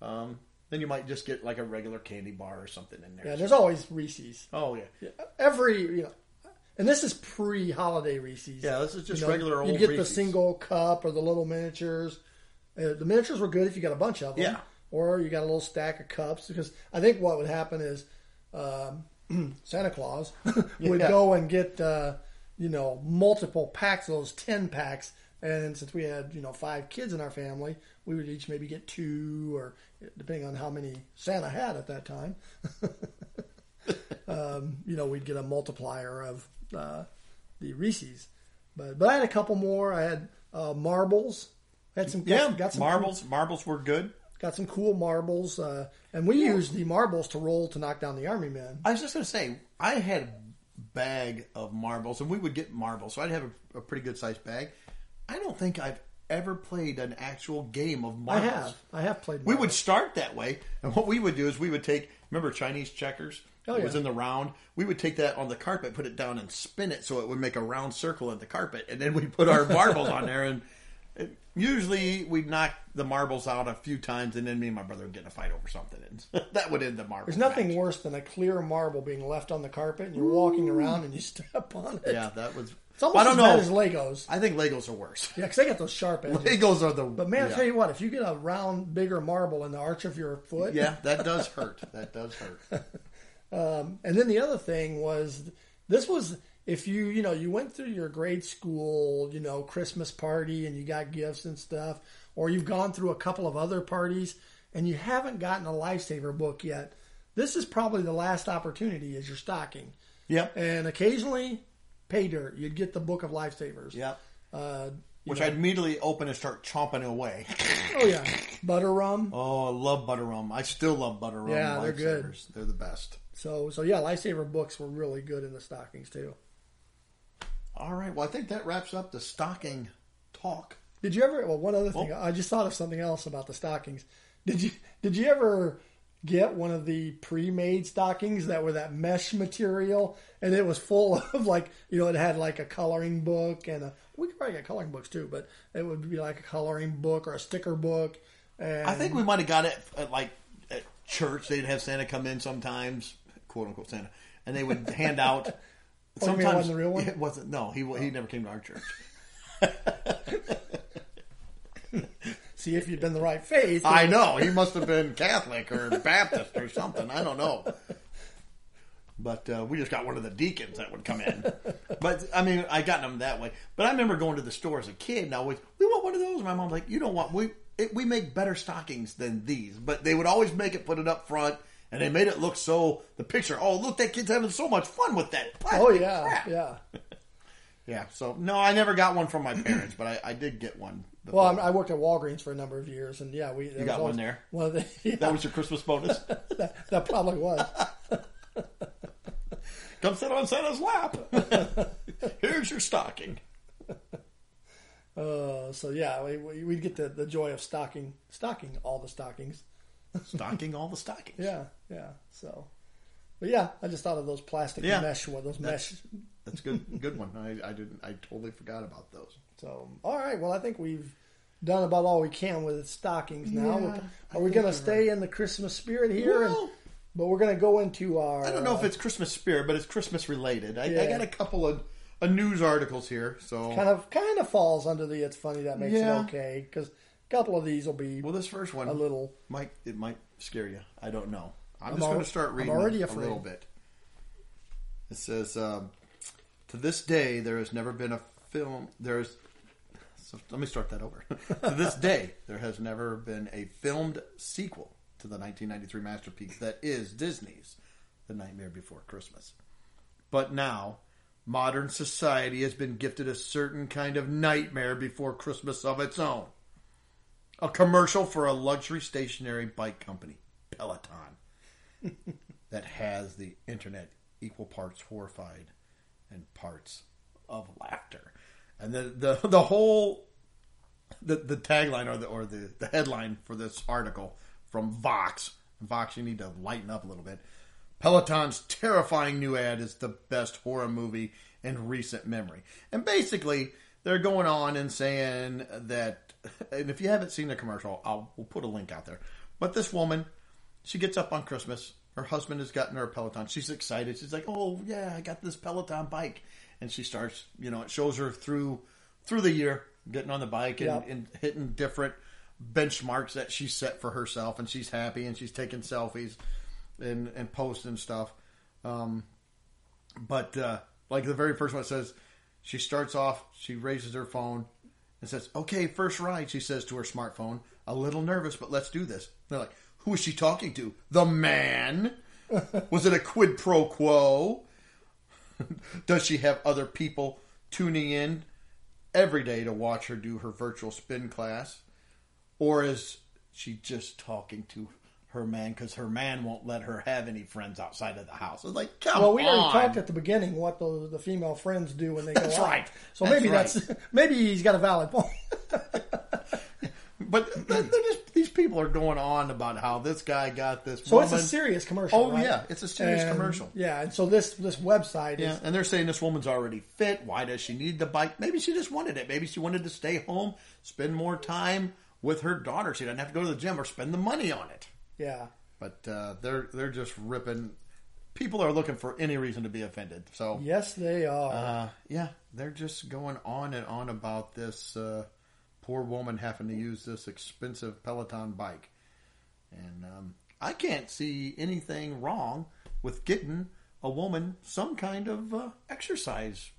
Um, then you might just get like a regular candy bar or something in there. Yeah, there's always Reese's. oh yeah. Yeah, Every you know, and this is pre-holiday Reese's. Yeah, this is just You know, regular old You get the single cup or the little miniatures. Uh, the miniatures were good if you got a bunch of them. Yeah. Or you got a little stack of cups because I think what would happen is um, [clears throat] Santa Claus [laughs] would Yeah. go and get uh, you know multiple packs of those ten packs. And since we had you know five kids in our family, we would each maybe get two, or depending on how many Santa had at that time. [laughs] um, you know, we'd get a multiplier of uh, the Reese's. But but I had a couple more. I had uh, marbles. I had some Yeah, got some marbles. Marbles were good. Got some cool marbles, uh, and we used the marbles to roll to knock down the army men. I was just going to say, I had a bag of marbles, and we would get marbles, so I'd have a, a pretty good sized bag. I don't think I've ever played an actual game of marbles. I marbles. have I have played. We would start that way, and what we would do is we would take. Remember Chinese checkers? Oh, it was in the round. We would take that on the carpet, put it down, and spin it so it would make a round circle in the carpet, and then we put our [laughs] marbles on there. And usually we'd knock the marbles out a few times, and then me and my brother would get in a fight over something, and [laughs] that would end the marble. There's nothing match. worse than a clear marble being left on the carpet and you're walking around and you step on it. Yeah, that was. It's almost I don't as bad know. as Legos. I think Legos are worse. Yeah, because they got those sharp edges. Legos are the. But man, I tell you what, if you get a round, bigger marble in the arch of your foot, yeah, that does hurt. That does hurt. [laughs] Um, and then the other thing was this was if you you know you went through your grade school you know Christmas party and you got gifts and stuff, or you've gone through a couple of other parties and you haven't gotten a lifesaver book yet. This is probably the last opportunity as your stocking. Yep. And occasionally, pay dirt, you'd get the book of lifesavers. Yep. Uh, Which know- I'd immediately open and start chomping away. oh yeah, butter rum. [laughs] Oh, I love butter rum. I still love butter rum. Yeah, they're good. Lifesavers. They're the best. So so yeah, lifesaver books were really good in the stockings too. All right. Well, I think that wraps up the stocking talk. Did you ever? Well, one other thing. I just thought of something else about the stockings. Did you Did you ever get one of the pre-made stockings that were that mesh material, and it was full [laughs] of like you know it had like a coloring book and a we could probably get coloring books too, but it would be like a coloring book or a sticker book. And I think we might have got it at like at church. They'd have Santa come in sometimes, quote unquote Santa, and they would hand out. [laughs] Oh, wasn't the real one? It wasn't. No, he he never came to our church. [laughs] see if you'd been the right faith. I know he must have been Catholic or Baptist or something. I don't know. But uh, we just got one of the deacons that would come in. But I mean, I got them that way. But I remember going to the store as a kid and always, we want one of those. My mom's like, you don't want we it, we make better stockings than these. But they would always make it, put it up front, and they made it look so the picture. Oh, look, that kid's having so much fun with that. Oh yeah, crap." yeah. [laughs] Yeah. So no, I never got one from my parents, but I, I did get one. Well, I'm, I worked at Walgreens for a number of years, and yeah, we you got one there. One the [laughs] yeah, That was your Christmas bonus. [laughs] that, that probably was. Come sit on Santa's lap. Here's your stocking. Uh, so yeah, we we we'd get the, the joy of stocking stocking all the stockings. Stocking all the stockings. Yeah, yeah. So, but yeah, I just thought of those plastic Yeah. mesh one, those mesh. That's a good. Good one. I, I didn't. I totally forgot about those. So, all right. Well, I think we've done about all we can with stockings now. Yeah, We're- we going to stay in the Christmas spirit here? And- but we're going to go into our. I don't know uh, if it's Christmas spirit, but it's Christmas related. I, I got a couple of uh, news articles here. So kind of kind of falls under the it's funny that makes Yeah. it okay because a couple of these will be well, this first one a little. might it might scare you. I don't know. I'm, I'm just al- going to start I'm reading already a afraid. little bit. It says, um, "To this day, there has never been a film. There's so let me start that over. [laughs] to this [laughs] day, there has never been a filmed sequel to the 1993 masterpiece that is Disney's The Nightmare Before Christmas. But now, modern society has been gifted a certain kind of nightmare before Christmas of its own." A commercial for a luxury stationary bike company, Peloton, [laughs] that has the internet equal parts horrified and parts of laughter. And the the, the whole the, the tagline or the or the, the headline for this article from Vox. Vox, you need to lighten up a little bit. Peloton's terrifying new ad is the best horror movie in recent memory. And basically, they're going on and saying that, [laughs] and if you haven't seen the commercial, I'll we'll put a link out there. But this woman, she gets up on Christmas. Her husband has gotten her a Peloton. She's excited. She's like, "Oh yeah, I got this Peloton bike," and she starts. You know, it shows her through through the year getting on the bike and, Yep. and hitting different benchmarks that she set for herself, and she's happy and she's taking selfies and and posting stuff. Um, but uh, like the very first one says, she starts off. She raises her phone and says, "Okay, first ride." She says to her smartphone, "A little nervous, but let's do this." They're like, "Who is she talking to? The man? [laughs] Was it a quid pro quo? Does she have other people tuning in every day to watch her do her virtual spin class, or is she just talking to?" Her man, because her man won't let her have any friends outside of the house. It's like, come Well, we on. already talked at the beginning what the, the female friends do when they go [laughs] That's out. right. So That's maybe right. that's [laughs] maybe he's got a valid point. [laughs] But just, these people are going on about how this guy got this. So woman. it's a serious commercial. Oh right? yeah, it's a serious And- commercial. Yeah, and so this this website Yeah, is and they're saying this woman's already fit. Why does she need the bike? Maybe she just wanted it. Maybe she wanted to stay home, spend more time with her daughter. She doesn't have to go to the gym or spend the money on it. Yeah. But uh, they're they're just ripping. People are looking for any reason to be offended. So Yes, they are. uh, yeah, they're just going on and on about this uh, poor woman having to use this expensive Peloton bike. And um, I can't see anything wrong with getting a woman some kind of uh, exercise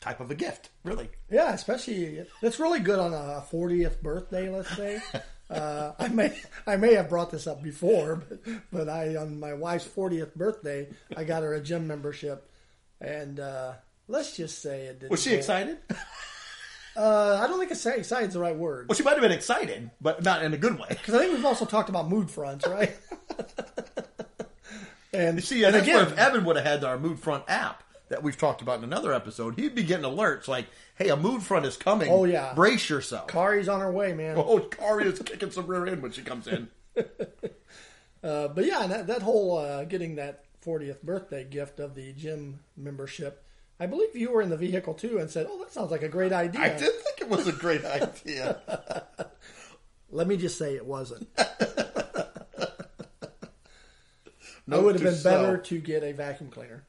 type of a gift, really. Yeah, especially it's really good on a 40th birthday. Let's say [laughs] uh, I may I may have brought this up before, [laughs] but, but I on my wife's 40th birthday I got her a gym membership, and uh, let's just say it didn't. Was she go- excited? [laughs] Uh, I don't think excited excited is the right word Well, she might have been excited, but not in a good way. because I think we've also talked about mood fronts, right? [laughs] and See, and again, if Evan would have had our Mood Front app that we've talked about in another episode, he'd be getting alerts like, "Hey, a Mood Front is coming. Oh, yeah. brace yourself." Kari's on her way, man. Oh, Kari is kicking some rear end when she comes in. [laughs] Uh, but yeah, that, that whole uh, getting that 40th birthday gift of the gym membership, I believe you were in the vehicle too and said, "Oh, that sounds like a great idea." I did think it was a great idea. [laughs] Let me just say it wasn't. [laughs] Note it would have been better to get a vacuum cleaner.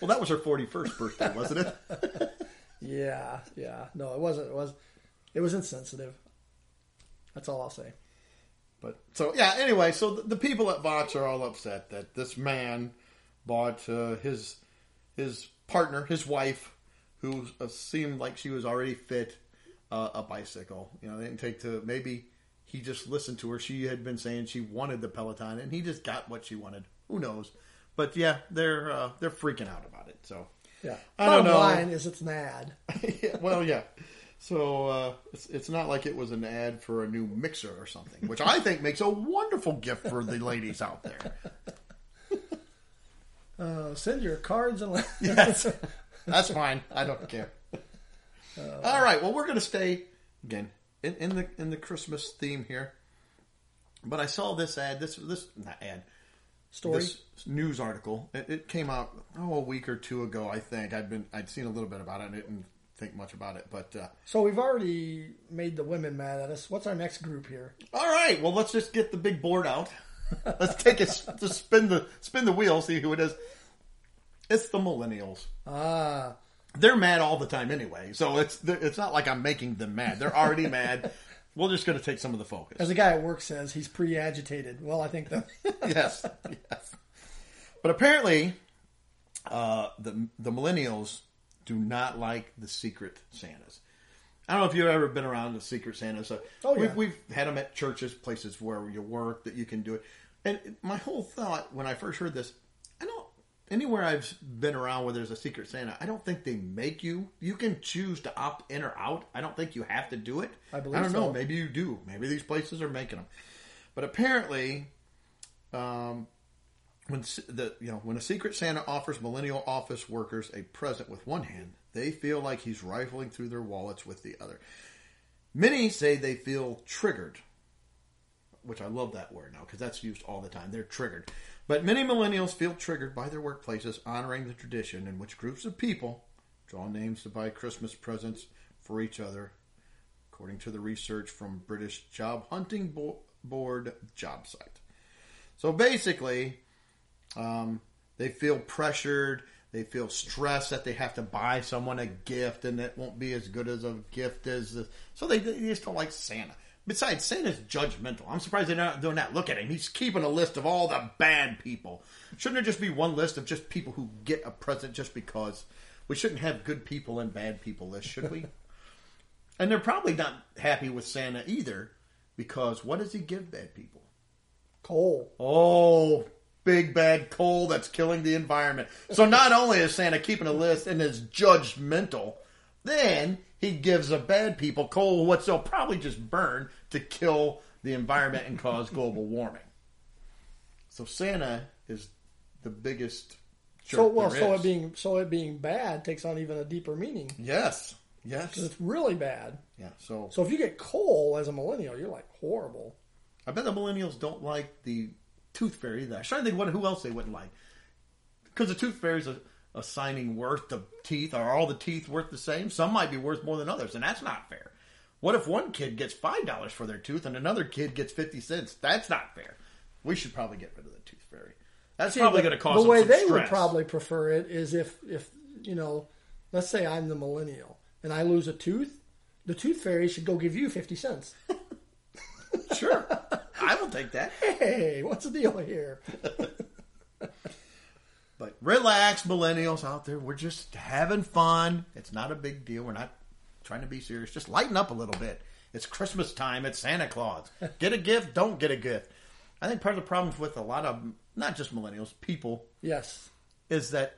Well, that was her forty-first birthday, wasn't it? [laughs] yeah, yeah. No, it wasn't. It was. It was insensitive. That's all I'll say. But so yeah. Anyway, so the, the people at Vox are all upset that this man bought uh, his his partner, his wife, who uh, seemed like she was already fit, uh, a bicycle. You know, they didn't take to maybe he just listened to her. She had been saying she wanted the Peloton, and he just got what she wanted. Who knows? But yeah, they're uh, they're freaking out about it. So Yeah. I don't Bottom know. line is it's an ad. [laughs] yeah, well, yeah. So uh, it's, it's not like it was an ad for a new mixer or something, which I think makes a wonderful gift for the ladies out there. [laughs] Uh, send your cards and Yes, [laughs] that's fine. I don't care. All right. Well, we're going to stay again in, in the in the Christmas theme here. But I saw this ad. This this not ad. Story. This news article. It, it came out oh a week or two ago. I think I'd been I'd seen a little bit about it. I didn't think much about it, but. Uh, So we've already made the women mad at us. What's our next group here? All right. Well, let's just get the big board out. [laughs] let's take it. Just spin the spin the wheel. See who it is. It's the millennials. Ah, They're mad all the time anyway, so it's it's not like I'm making them mad. They're already [laughs] mad. We're just going to take some of the focus. as a guy at work says, he's pre-agitated. Well, I think that [laughs] yes, yes. But apparently, uh, the the millennials do not like the secret Santas. I don't know if you've ever been around the secret Santas. Uh, Oh, yeah. we've, we've had them at churches, places where you work that you can do it. And my whole thought when I first heard this, anywhere I've been around where there's a secret Santa. I don't think they make you. You can choose to opt in or out. I don't think you have to do it. I believe I don't know. Maybe you do. Maybe these places are making them. But apparently, um, when the you know when a secret Santa offers millennial office workers a present with one hand, they feel like he's rifling through their wallets with the other. Many say they feel triggered, which I love that word now because that's used all the time. They're triggered. But many millennials feel triggered by their workplaces honoring the tradition in which groups of people draw names to buy Christmas presents for each other, according to the research from British Job Hunting Bo- Board job site. So basically, um, they feel pressured. They feel stressed that they have to buy someone a gift, and it won't be as good as a gift as. The, so they, they just don't like Santa. Besides, Santa's judgmental. I'm surprised they're not doing that. Look at him; he's keeping a list of all the bad people. Shouldn't there just be one list of just people who get a present just because? We shouldn't have good people and bad people list, should we? [laughs] and they're probably not happy with Santa either, because what does he give bad people? coal. Oh, big bad coal that's killing the environment. So not only is Santa keeping a list and is judgmental, then he gives the bad people coal, what they'll probably just burn to kill the environment and cause global warming. So Santa is the biggest jerk So well, so it being so it being bad takes on even a deeper meaning. yes, yes, It's really bad. yeah. So So if you get coal as a millennial, you're like horrible. I bet the millennials don't like the tooth fairy. Either. I was trying to think what who else they wouldn't like. Because the tooth fairy's a, assigning worth of teeth. Are all the teeth worth the same? Some might be worth more than others, and that's not fair. What if one kid gets five dollars for their tooth and another kid gets fifty cents? That's not fair. We should probably get rid of the tooth fairy. That's See, probably going to cause the way they would probably prefer it is if if you know, let's say I'm the millennial and I lose a tooth, the tooth fairy should go give you fifty cents. [laughs] Sure, I will take that. Hey, what's the deal here? [laughs] But relax, millennials out there. We're just having fun. It's not a big deal. We're not trying to be serious. Just lighten up a little bit. It's Christmas time. It's Santa Claus. [laughs] Get a gift. Don't get a gift. I think part of the problems with a lot of not just millennials, people, Yes. is that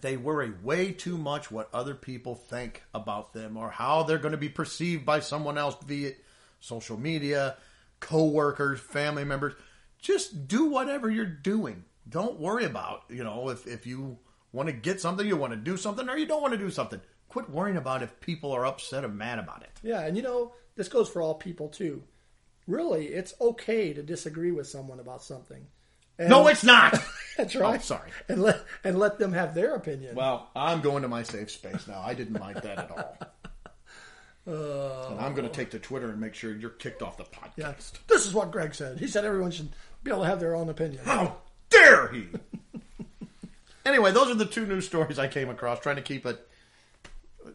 they worry way too much what other people think about them or how they're going to be perceived by someone else via social media, co-workers, family members. Just do whatever you're doing. Don't worry about, you know, if, if you want to get something, you want to do something, or you don't want to do something. Quit worrying about if people are upset or mad about it. Yeah, and you know, this goes for all people too. Really, it's okay to disagree with someone about something. And No, it's not. [laughs] that's oh, right. Oh, sorry. And let and let them have their opinion. Well, I'm going to my safe space now. I didn't like that at all. and I'm going to take to Twitter and make sure you're kicked off the podcast. yeah. This is what Greg said. He said everyone should be able to have their own opinion. How dare he? [laughs] anyway, those are the two news stories I came across. Trying to keep it,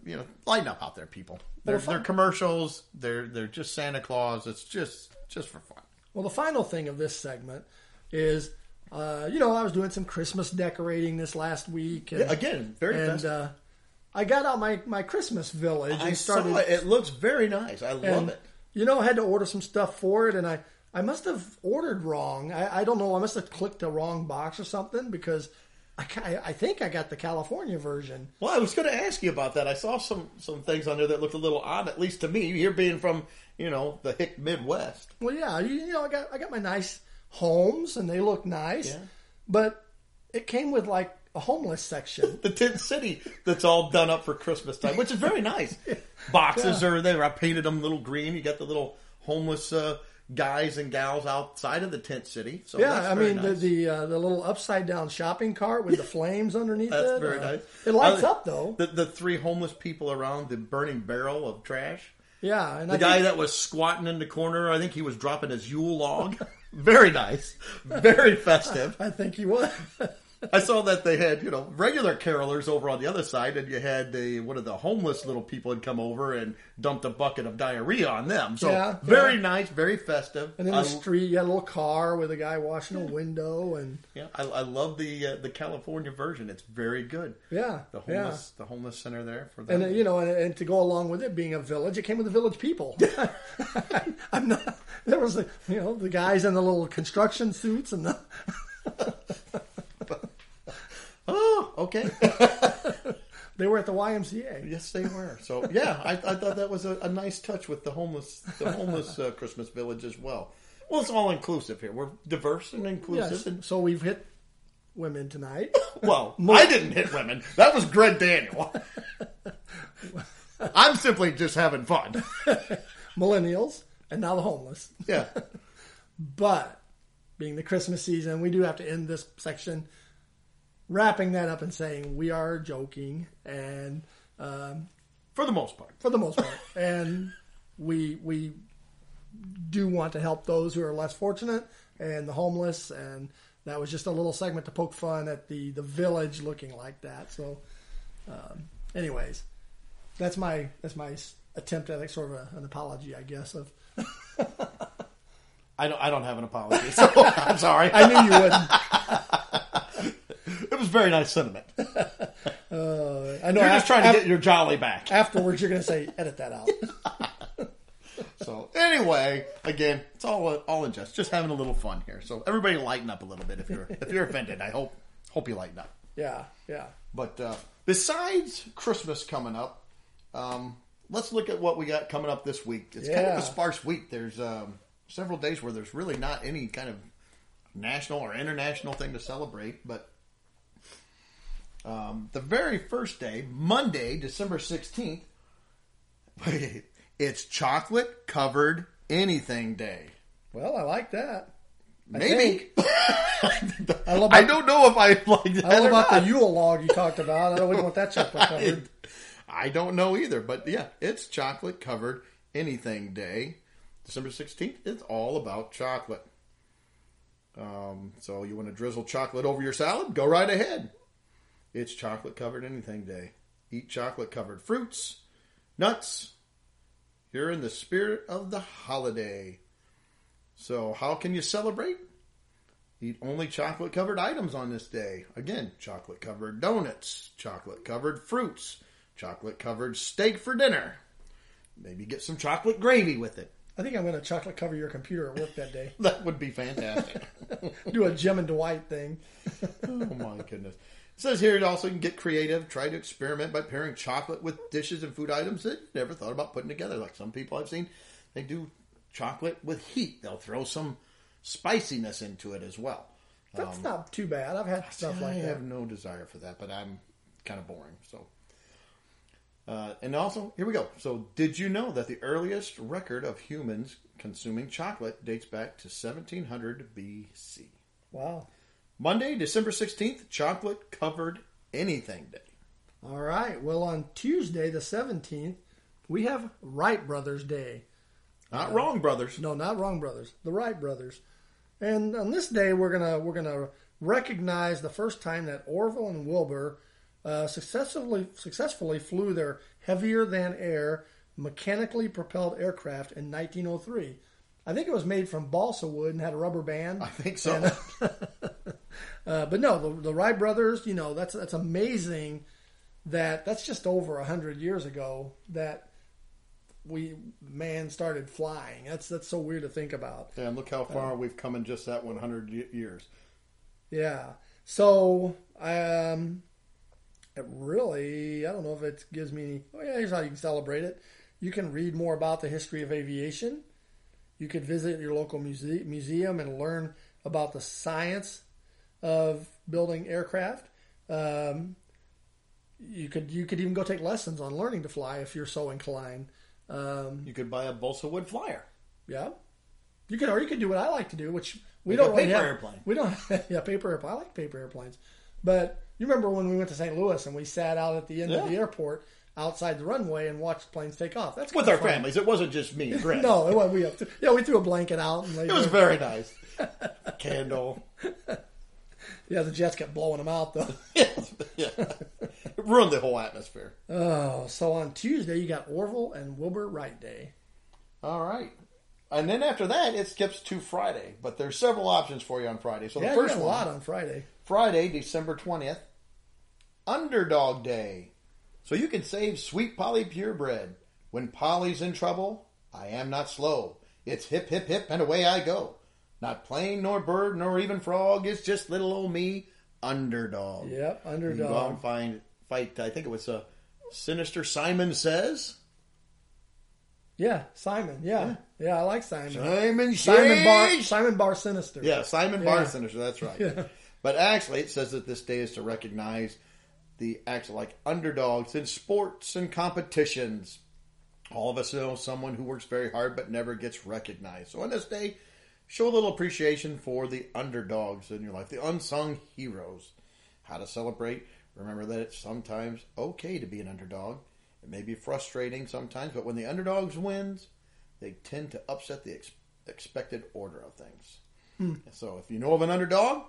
you know, lighten up out there, people. They're, Well, they're commercials. They're they're just Santa Claus. It's just just for fun. Well, the final thing of this segment is, uh, you know, I was doing some Christmas decorating this last week, and, Again, very and festive. uh, I got out my my Christmas village I and started. saw it. It looks very nice. I love and, it. You know, I had to order some stuff for it, and I I must have ordered wrong. I, I don't know. I must have clicked the wrong box or something because I, I think I got the California version. Well, I was going to ask you about that. I saw some some things on there that looked a little odd, at least to me. Here being from you know the hick Midwest. Well, yeah, you, you know, I got I got my nice homes and they look nice, Yeah. but it came with like a homeless section. [laughs] the tent city that's all done up for Christmas time, which is very nice. [laughs] Boxes are there. I painted them little green. You got the little homeless uh, guys and gals outside of the tent city. So Yeah, I mean nice. the the, uh, the little upside down shopping cart with the [laughs] flames underneath that's it. very uh, nice. It lights Uh, up though. The, the three homeless people around the burning barrel of trash. yeah, and The I guy think, that was squatting in the corner, I think he was dropping his Yule log. [laughs] very nice, very festive. [laughs] I think he was. I saw that they had, you know, regular carolers over on the other side, and you had the one of the homeless little people had come over and dumped a bucket of diarrhea on them. So Yeah, very yeah. nice, very festive. And in I, the street, you had a little car with a guy washing a window, and yeah, I, I love the uh, the California version. It's very good. yeah, The yeah. homeless the homeless center there for them. And you know, and, and to go along with it being a village, it came with the village people. [laughs] [laughs] I'm not. There was the you know the guys in the little construction suits and the [laughs] oh, okay. [laughs] they were at the YMCA. yes, they were. So yeah, I, I thought that was a, a nice touch with the homeless the homeless uh, Christmas village as well. Well, it's all inclusive here. We're diverse and inclusive. Yes. And, So we've hit women tonight. [laughs] well, [laughs] I didn't hit women. That was Greg Daniel. I'm simply just having fun. millennials, and now the homeless. Yeah. But being the Christmas season, we do have to end this section wrapping that up and saying we are joking and um, For the most part. for the most part, [laughs] and we we do want to help those who are less fortunate and the homeless, and that was just a little segment to poke fun at the the village looking like that. So, um, anyways, that's my that's my attempt at like sort of a, an apology, I guess. Of [laughs] I don't I don't have an apology. [laughs] So I'm sorry. I knew you wouldn't. It was very nice sentiment. Uh, [laughs] I know. You're just af- trying to af- get your jolly back. afterwards, you're going to say, "Edit that out." [laughs] So anyway, again, it's all all in jest. Just having a little fun here. So everybody lighten up a little bit if you're if you're offended. I hope hope you lighten up. Yeah, yeah. But uh, besides Christmas coming up, um, let's look at what we got coming up this week. It's kind of a sparse week. There's um, several days where there's really not any kind of national or international thing to celebrate. But um, the very first day, Monday, December 16th, [laughs] it's chocolate covered anything day. Well, I like that. Maybe. [laughs] I love I don't know if I like that. I don't know or about not. the Yule log you talked about. I don't want that chocolate [laughs] covered. I don't know either, but yeah, it's chocolate covered anything day. December 16th, it's all about chocolate. Um, so you want to drizzle chocolate over your salad? Go right ahead. It's chocolate covered anything day. Eat chocolate covered fruits, nuts. You're in the spirit of the holiday. So, how can you celebrate? Eat only chocolate covered items on this day. Again, chocolate covered donuts, chocolate covered fruits, chocolate covered steak for dinner. Maybe get some chocolate gravy with it. I think I'm going to chocolate cover your computer at work that day. [laughs] That would be fantastic. [laughs] Do a Jim and Dwight thing. [laughs] oh my goodness. It says here it also you can get creative, try to experiment by pairing chocolate with dishes and food items that you never thought about putting together. Like some people I've seen, they do chocolate with heat. They'll throw some spiciness into it as well. That's not too bad. I've had stuff Um, I like that. have no desire for that, but I'm kind of boring. So, uh, and also here we go. So, did you know that the earliest record of humans consuming chocolate dates back to 1700 BC? Wow. Monday, December 16th, chocolate covered anything day. All right. Well, on Tuesday, the 17th, we have Wright Brothers Day. Not wrong, brothers. No, not Wrong Brothers. The Wright Brothers. And on this day, we're gonna we're gonna recognize the first time that Orville and Wilbur uh, successfully successfully flew their heavier than air mechanically propelled aircraft in 1903. I think it was made from balsa wood and had a rubber band. I think so. [laughs] Uh, but no, the, the Wright brothers, you know, that's that's amazing. That that's just over a hundred years ago that we man started flying. That's that's so weird to think about. and look how far we've come in just that 100 y- years. Yeah. So, um, it really, I don't know if it gives me any. Oh, yeah, here's how you can celebrate it. You can read more about the history of aviation. You could visit your local muse- museum and learn about the science of building aircraft. Um, you could you could even go take lessons on learning to fly if you're so inclined. Um, You could buy a balsa wood flyer. yeah, you could or you could do what I like to do, which we don't really paper have. airplane. We don't. [laughs] yeah, paper airplane. I like paper airplanes, but you remember when we went to St. Louis and we sat out at the end of the airport outside the runway and watched planes take off. That's With our fun. families. It wasn't just me [laughs] Greg. No, it was, we yeah we threw a blanket out and [laughs] It was very nice. Candle. Yeah the jets kept blowing them out though. [laughs] yeah. It ruined the whole atmosphere. oh, so on Tuesday you got Orville and Wilbur Wright Day. All right. And then after that, it skips to Friday. But there's several options for you on Friday. So Yeah, the first a one, lot on Friday. Friday, December 20th, Underdog Day. So you can save sweet Polly Purebread. When Polly's in trouble, I am not slow. It's hip, hip, hip, and away I go. Not plane, nor bird, nor even frog. It's just little old me, Underdog. Yep, You go out and find, fight, I think it was a Sinister Simon Says. Yeah, Simon. Yeah, yeah, I like Simon. Simon Simon Bar. Simon Bar Sinister. Yeah, Simon Yeah. Bar Sinister. That's right. Yeah. But actually, it says that this day is to recognize the actual like underdogs in sports and competitions. All of us know someone who works very hard but never gets recognized. So on this day, show a little appreciation for the underdogs in your life, the unsung heroes. How to celebrate? Remember that it's sometimes okay to be an underdog. It may be frustrating sometimes, but when the underdogs wins, they tend to upset the ex- expected order of things. Hmm. So if you know of an underdog,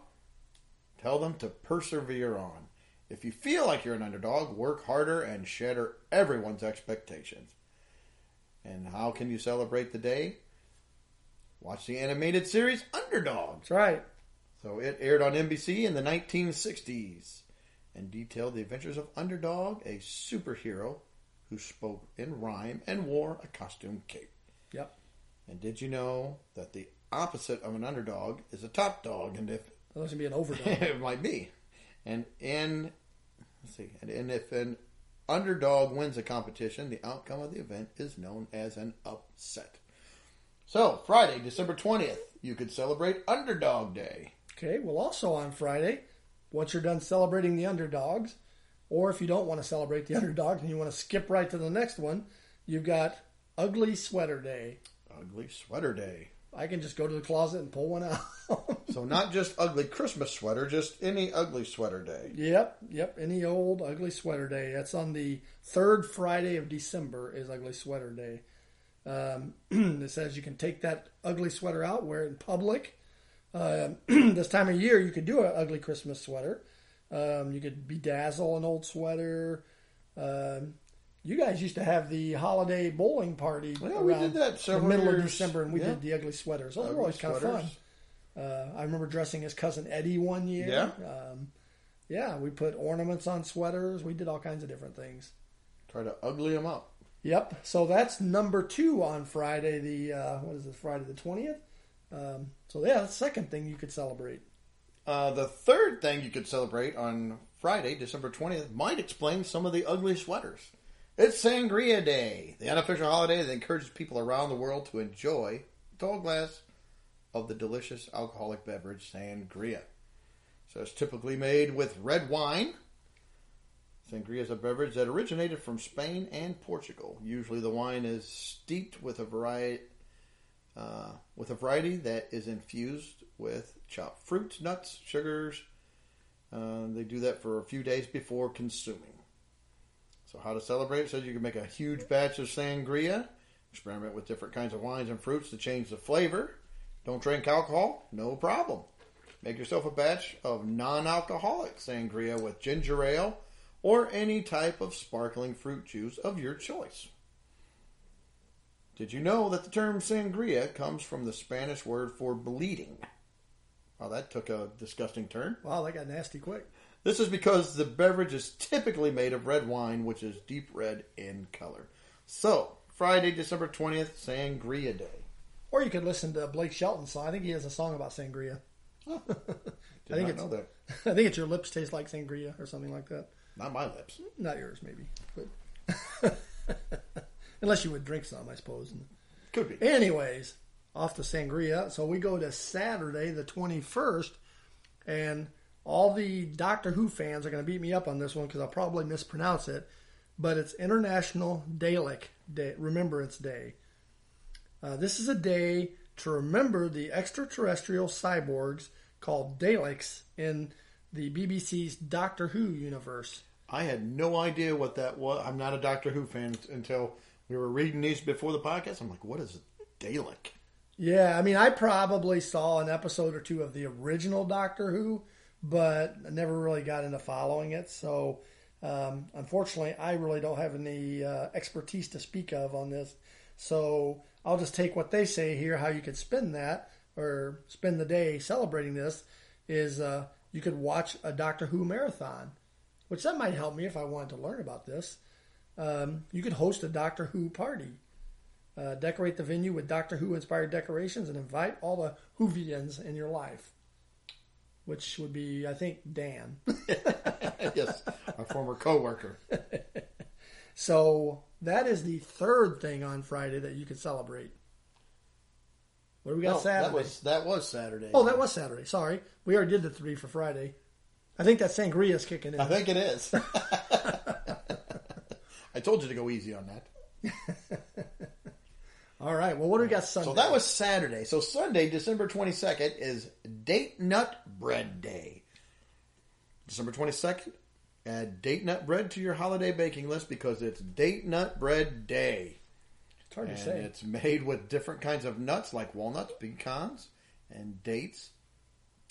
tell them to persevere on. If you feel like you're an underdog, work harder and shatter everyone's expectations. And how can you celebrate the day? Watch the animated series Underdogs. That's right. So it aired on NBC in the 1960s and detailed the adventures of Underdog, a superhero who spoke in rhyme and wore a costume cape. Yep. And did you know that the opposite of an underdog is a top dog? And if That should be an [laughs] overdog. it might be, and in let's see, and, and if an underdog wins a competition, the outcome of the event is known as an upset. So Friday, December twentieth, you could celebrate Underdog Day. Okay, well, also on Friday, once you're done celebrating the underdogs, or if you don't want to celebrate the [laughs] underdogs and you want to skip right to the next one, you've got Ugly Sweater Day. Ugly Sweater Day. I can just go to the closet and pull one out. [laughs] So not just ugly Christmas sweater, just any ugly sweater day. yep, yep, any old Ugly Sweater Day. That's on the third Friday of December is Ugly Sweater Day. Um, [clears throat] it says you can take that ugly sweater out, wear it in public. Um, [clears throat] this time of year, you could do an ugly Christmas sweater. Um, you could bedazzle an old sweater. Um, you guys used to have the holiday bowling party Yeah, we did that the several middle of. December, and we Yeah. did the ugly sweaters. Those were Ugly always kind of fun. Uh, I remember dressing as cousin Eddie one year. Yeah. Um, yeah, we put ornaments on sweaters. We did all kinds of different things. Try to ugly them up. Yep. So that's number two on Friday. The uh, what is it? Friday the twentieth. Um, so yeah, that's the second thing you could celebrate. Uh, the third thing you could celebrate on Friday, December 20th, might explain some of the ugly sweaters. It's Sangria Day, the unofficial holiday that encourages people around the world to enjoy a tall glass of the delicious alcoholic beverage sangria. So it's typically made with red wine. Sangria is a beverage that originated from Spain and Portugal. Usually, the wine is steeped with a variety uh, with a variety that is infused with chopped fruits, nuts, sugars. Uh, they do that for a few days before consuming. So, how to celebrate? Says you can make a huge batch of sangria, experiment with different kinds of wines and fruits to change the flavor. Don't drink alcohol? No problem. Make yourself a batch of non alcoholic sangria with ginger ale or any type of sparkling fruit juice of your choice. Did you know that the term sangria comes from the Spanish word for bleeding? Well, that took a disgusting turn. Wow, that got nasty quick. This is because the beverage is typically made of red wine, which is deep red in color. So, Friday, December 20th, Sangria Day. Or you could listen to Blake Shelton's song. I think he has a song about sangria. [laughs] Did I think it's know that. [laughs] I think it's your lips taste like sangria or something like that. Not my lips. Not yours, maybe, but [laughs] unless you would drink some, I suppose. Could be. Anyways, off to sangria. So we go to Saturday, the twenty first, and all the Doctor Who fans are going to beat me up on this one because I'll probably mispronounce it. But it's International Dalek Day, Remembrance Day. Uh, this is a day to remember the extraterrestrial cyborgs called Daleks in the BBC's Doctor Who universe. I had no idea what that was. I'm not a Doctor Who fan until we were reading these before the podcast. I'm like, what is a Dalek? Yeah, I mean, I probably saw an episode or two of the original Doctor Who, but I never really got into following it. So, um, unfortunately, I really don't have any uh, expertise to speak of on this. So, I'll just take what they say here. How you could spend that or spend the day celebrating this is uh, you could watch a Doctor Who marathon, which that might help me if I wanted to learn about this. Um, you could host a Doctor Who party. Uh, decorate the venue with Doctor Who inspired decorations and invite all the Whovians in your life. Which would be, I think, Dan. [laughs] yes, our former coworker. [laughs] so that is the third thing on Friday that you could celebrate. What do we got No, Saturday? that was that was Saturday. oh, that was Saturday. Sorry. We already did the three for Friday. I think that sangria's kicking in. I think it is. [laughs] [laughs] I told you to go easy on that. [laughs] All right. Well, what do we got Sunday? So that was Saturday. So Sunday, December 22nd, is Date Nut Bread Day. December 22nd, add date nut bread to your holiday baking list because it's Date Nut Bread Day. It's hard to And say. it's made with different kinds of nuts like walnuts, pecans, and dates.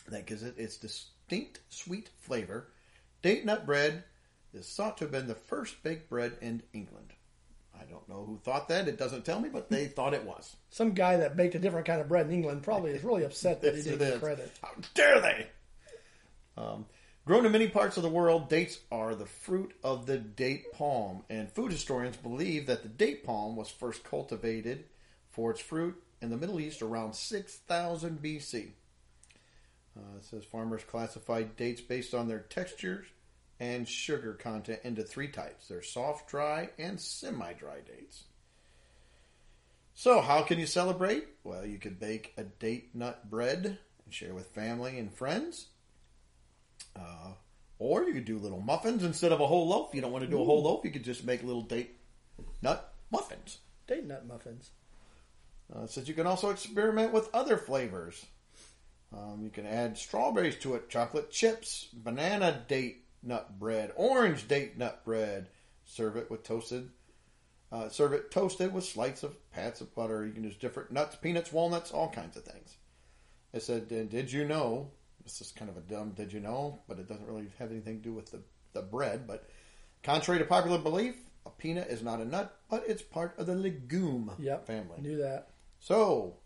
That gives it its distinct sweet flavor. Date nut bread is thought to have been the first baked bread in England. I don't know who thought that. It doesn't tell me, but they thought it was. Some guy that baked a different kind of bread in England probably is really upset that [laughs] he didn't get credit. How dare they? Um, grown in many parts of the world, dates are the fruit of the date palm, and food historians believe that the date palm was first cultivated for its fruit in the Middle East around 6000 BC. Uh, it says farmers classified dates based on their textures and sugar content into three types. They're soft, dry, and semi-dry dates. So, how can you celebrate? Well, you could bake a date nut bread and share with family and friends. Uh, or you could do little muffins instead of a whole loaf. You don't want to do a whole loaf, you could just make little date nut muffins. Date nut muffins. Uh, it says you can also experiment with other flavors. Um, you can add strawberries to it, chocolate chips, banana date nut bread, orange date nut bread. Serve it with toasted. Uh, serve it toasted with slices of pats of butter. You can use different nuts, peanuts, walnuts, all kinds of things. It said, "Uh, "Did you know?" This is kind of a dumb "Did you know?" but it doesn't really have anything to do with the the bread. But contrary to popular belief, a peanut is not a nut, but it's part of the legume Yep. family. Knew that. So,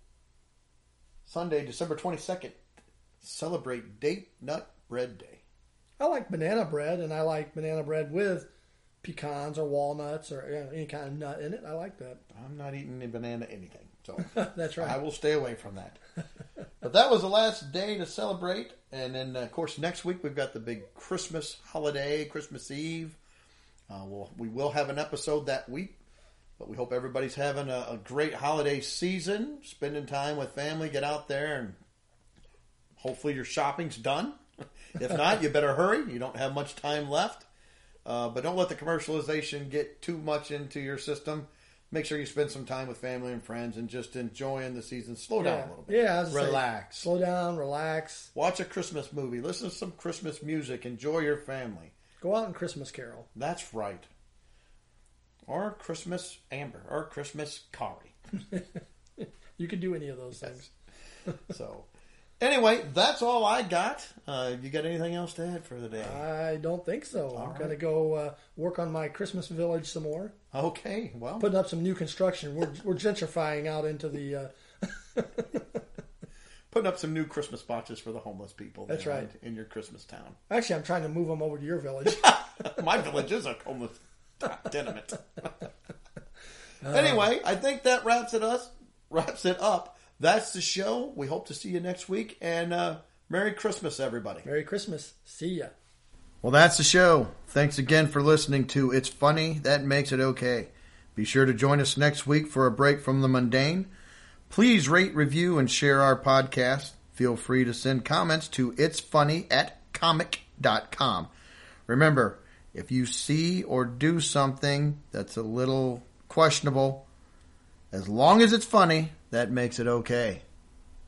Sunday, December 22nd, celebrate Date Nut Bread Day. I like banana bread, and I like banana bread with pecans or walnuts or you know, any kind of nut in it. I like that. I'm not eating any banana anything, so [laughs] That's right. I will stay away from that. [laughs] but that was the last day to celebrate, and then of course next week we've got the big Christmas holiday, Christmas Eve. Uh, we'll, we will have an episode that week, but we hope everybody's having a, a great holiday season, spending time with family. Get out there and hopefully your shopping's done. [laughs] if not, you better hurry. You don't have much time left. Uh, but don't let the commercialization get too much into your system. Make sure you spend some time with family and friends and just enjoying the season. Slow down yeah, a little bit. yeah. Gonna say, Relax. slow down, relax. Watch a Christmas movie. Listen to some Christmas music. Enjoy your family. Go out and Christmas carol. That's right. Or Christmas Amber or Christmas Kari. [laughs] You could do any of those things. [laughs] [laughs] So, anyway, that's all I got. Uh, you got anything else to add for the day? I don't think so. I'm right. gonna go uh, work on my Christmas village some more. Okay, well, Putting up some new construction. We're we're gentrifying out into the. Uh, [laughs] putting up some new Christmas boxes for the homeless people. That's there right. In your Christmas town. actually, I'm trying to move them over to your village. [laughs] My village is a homeless tenement. anyway, I think that wraps it us wraps it up. That's the show. We hope to see you next week, and uh, Merry Christmas, everybody. Merry Christmas. See ya. Well, that's the show. Thanks again for listening to It's Funny, That Makes It Okay. Be sure to join us next week for a break from the mundane. Please rate, review, and share our podcast. Feel free to send comments to It's Funny at comic.com. Remember, if you see or do something that's a little questionable, as long as it's funny, that makes it okay.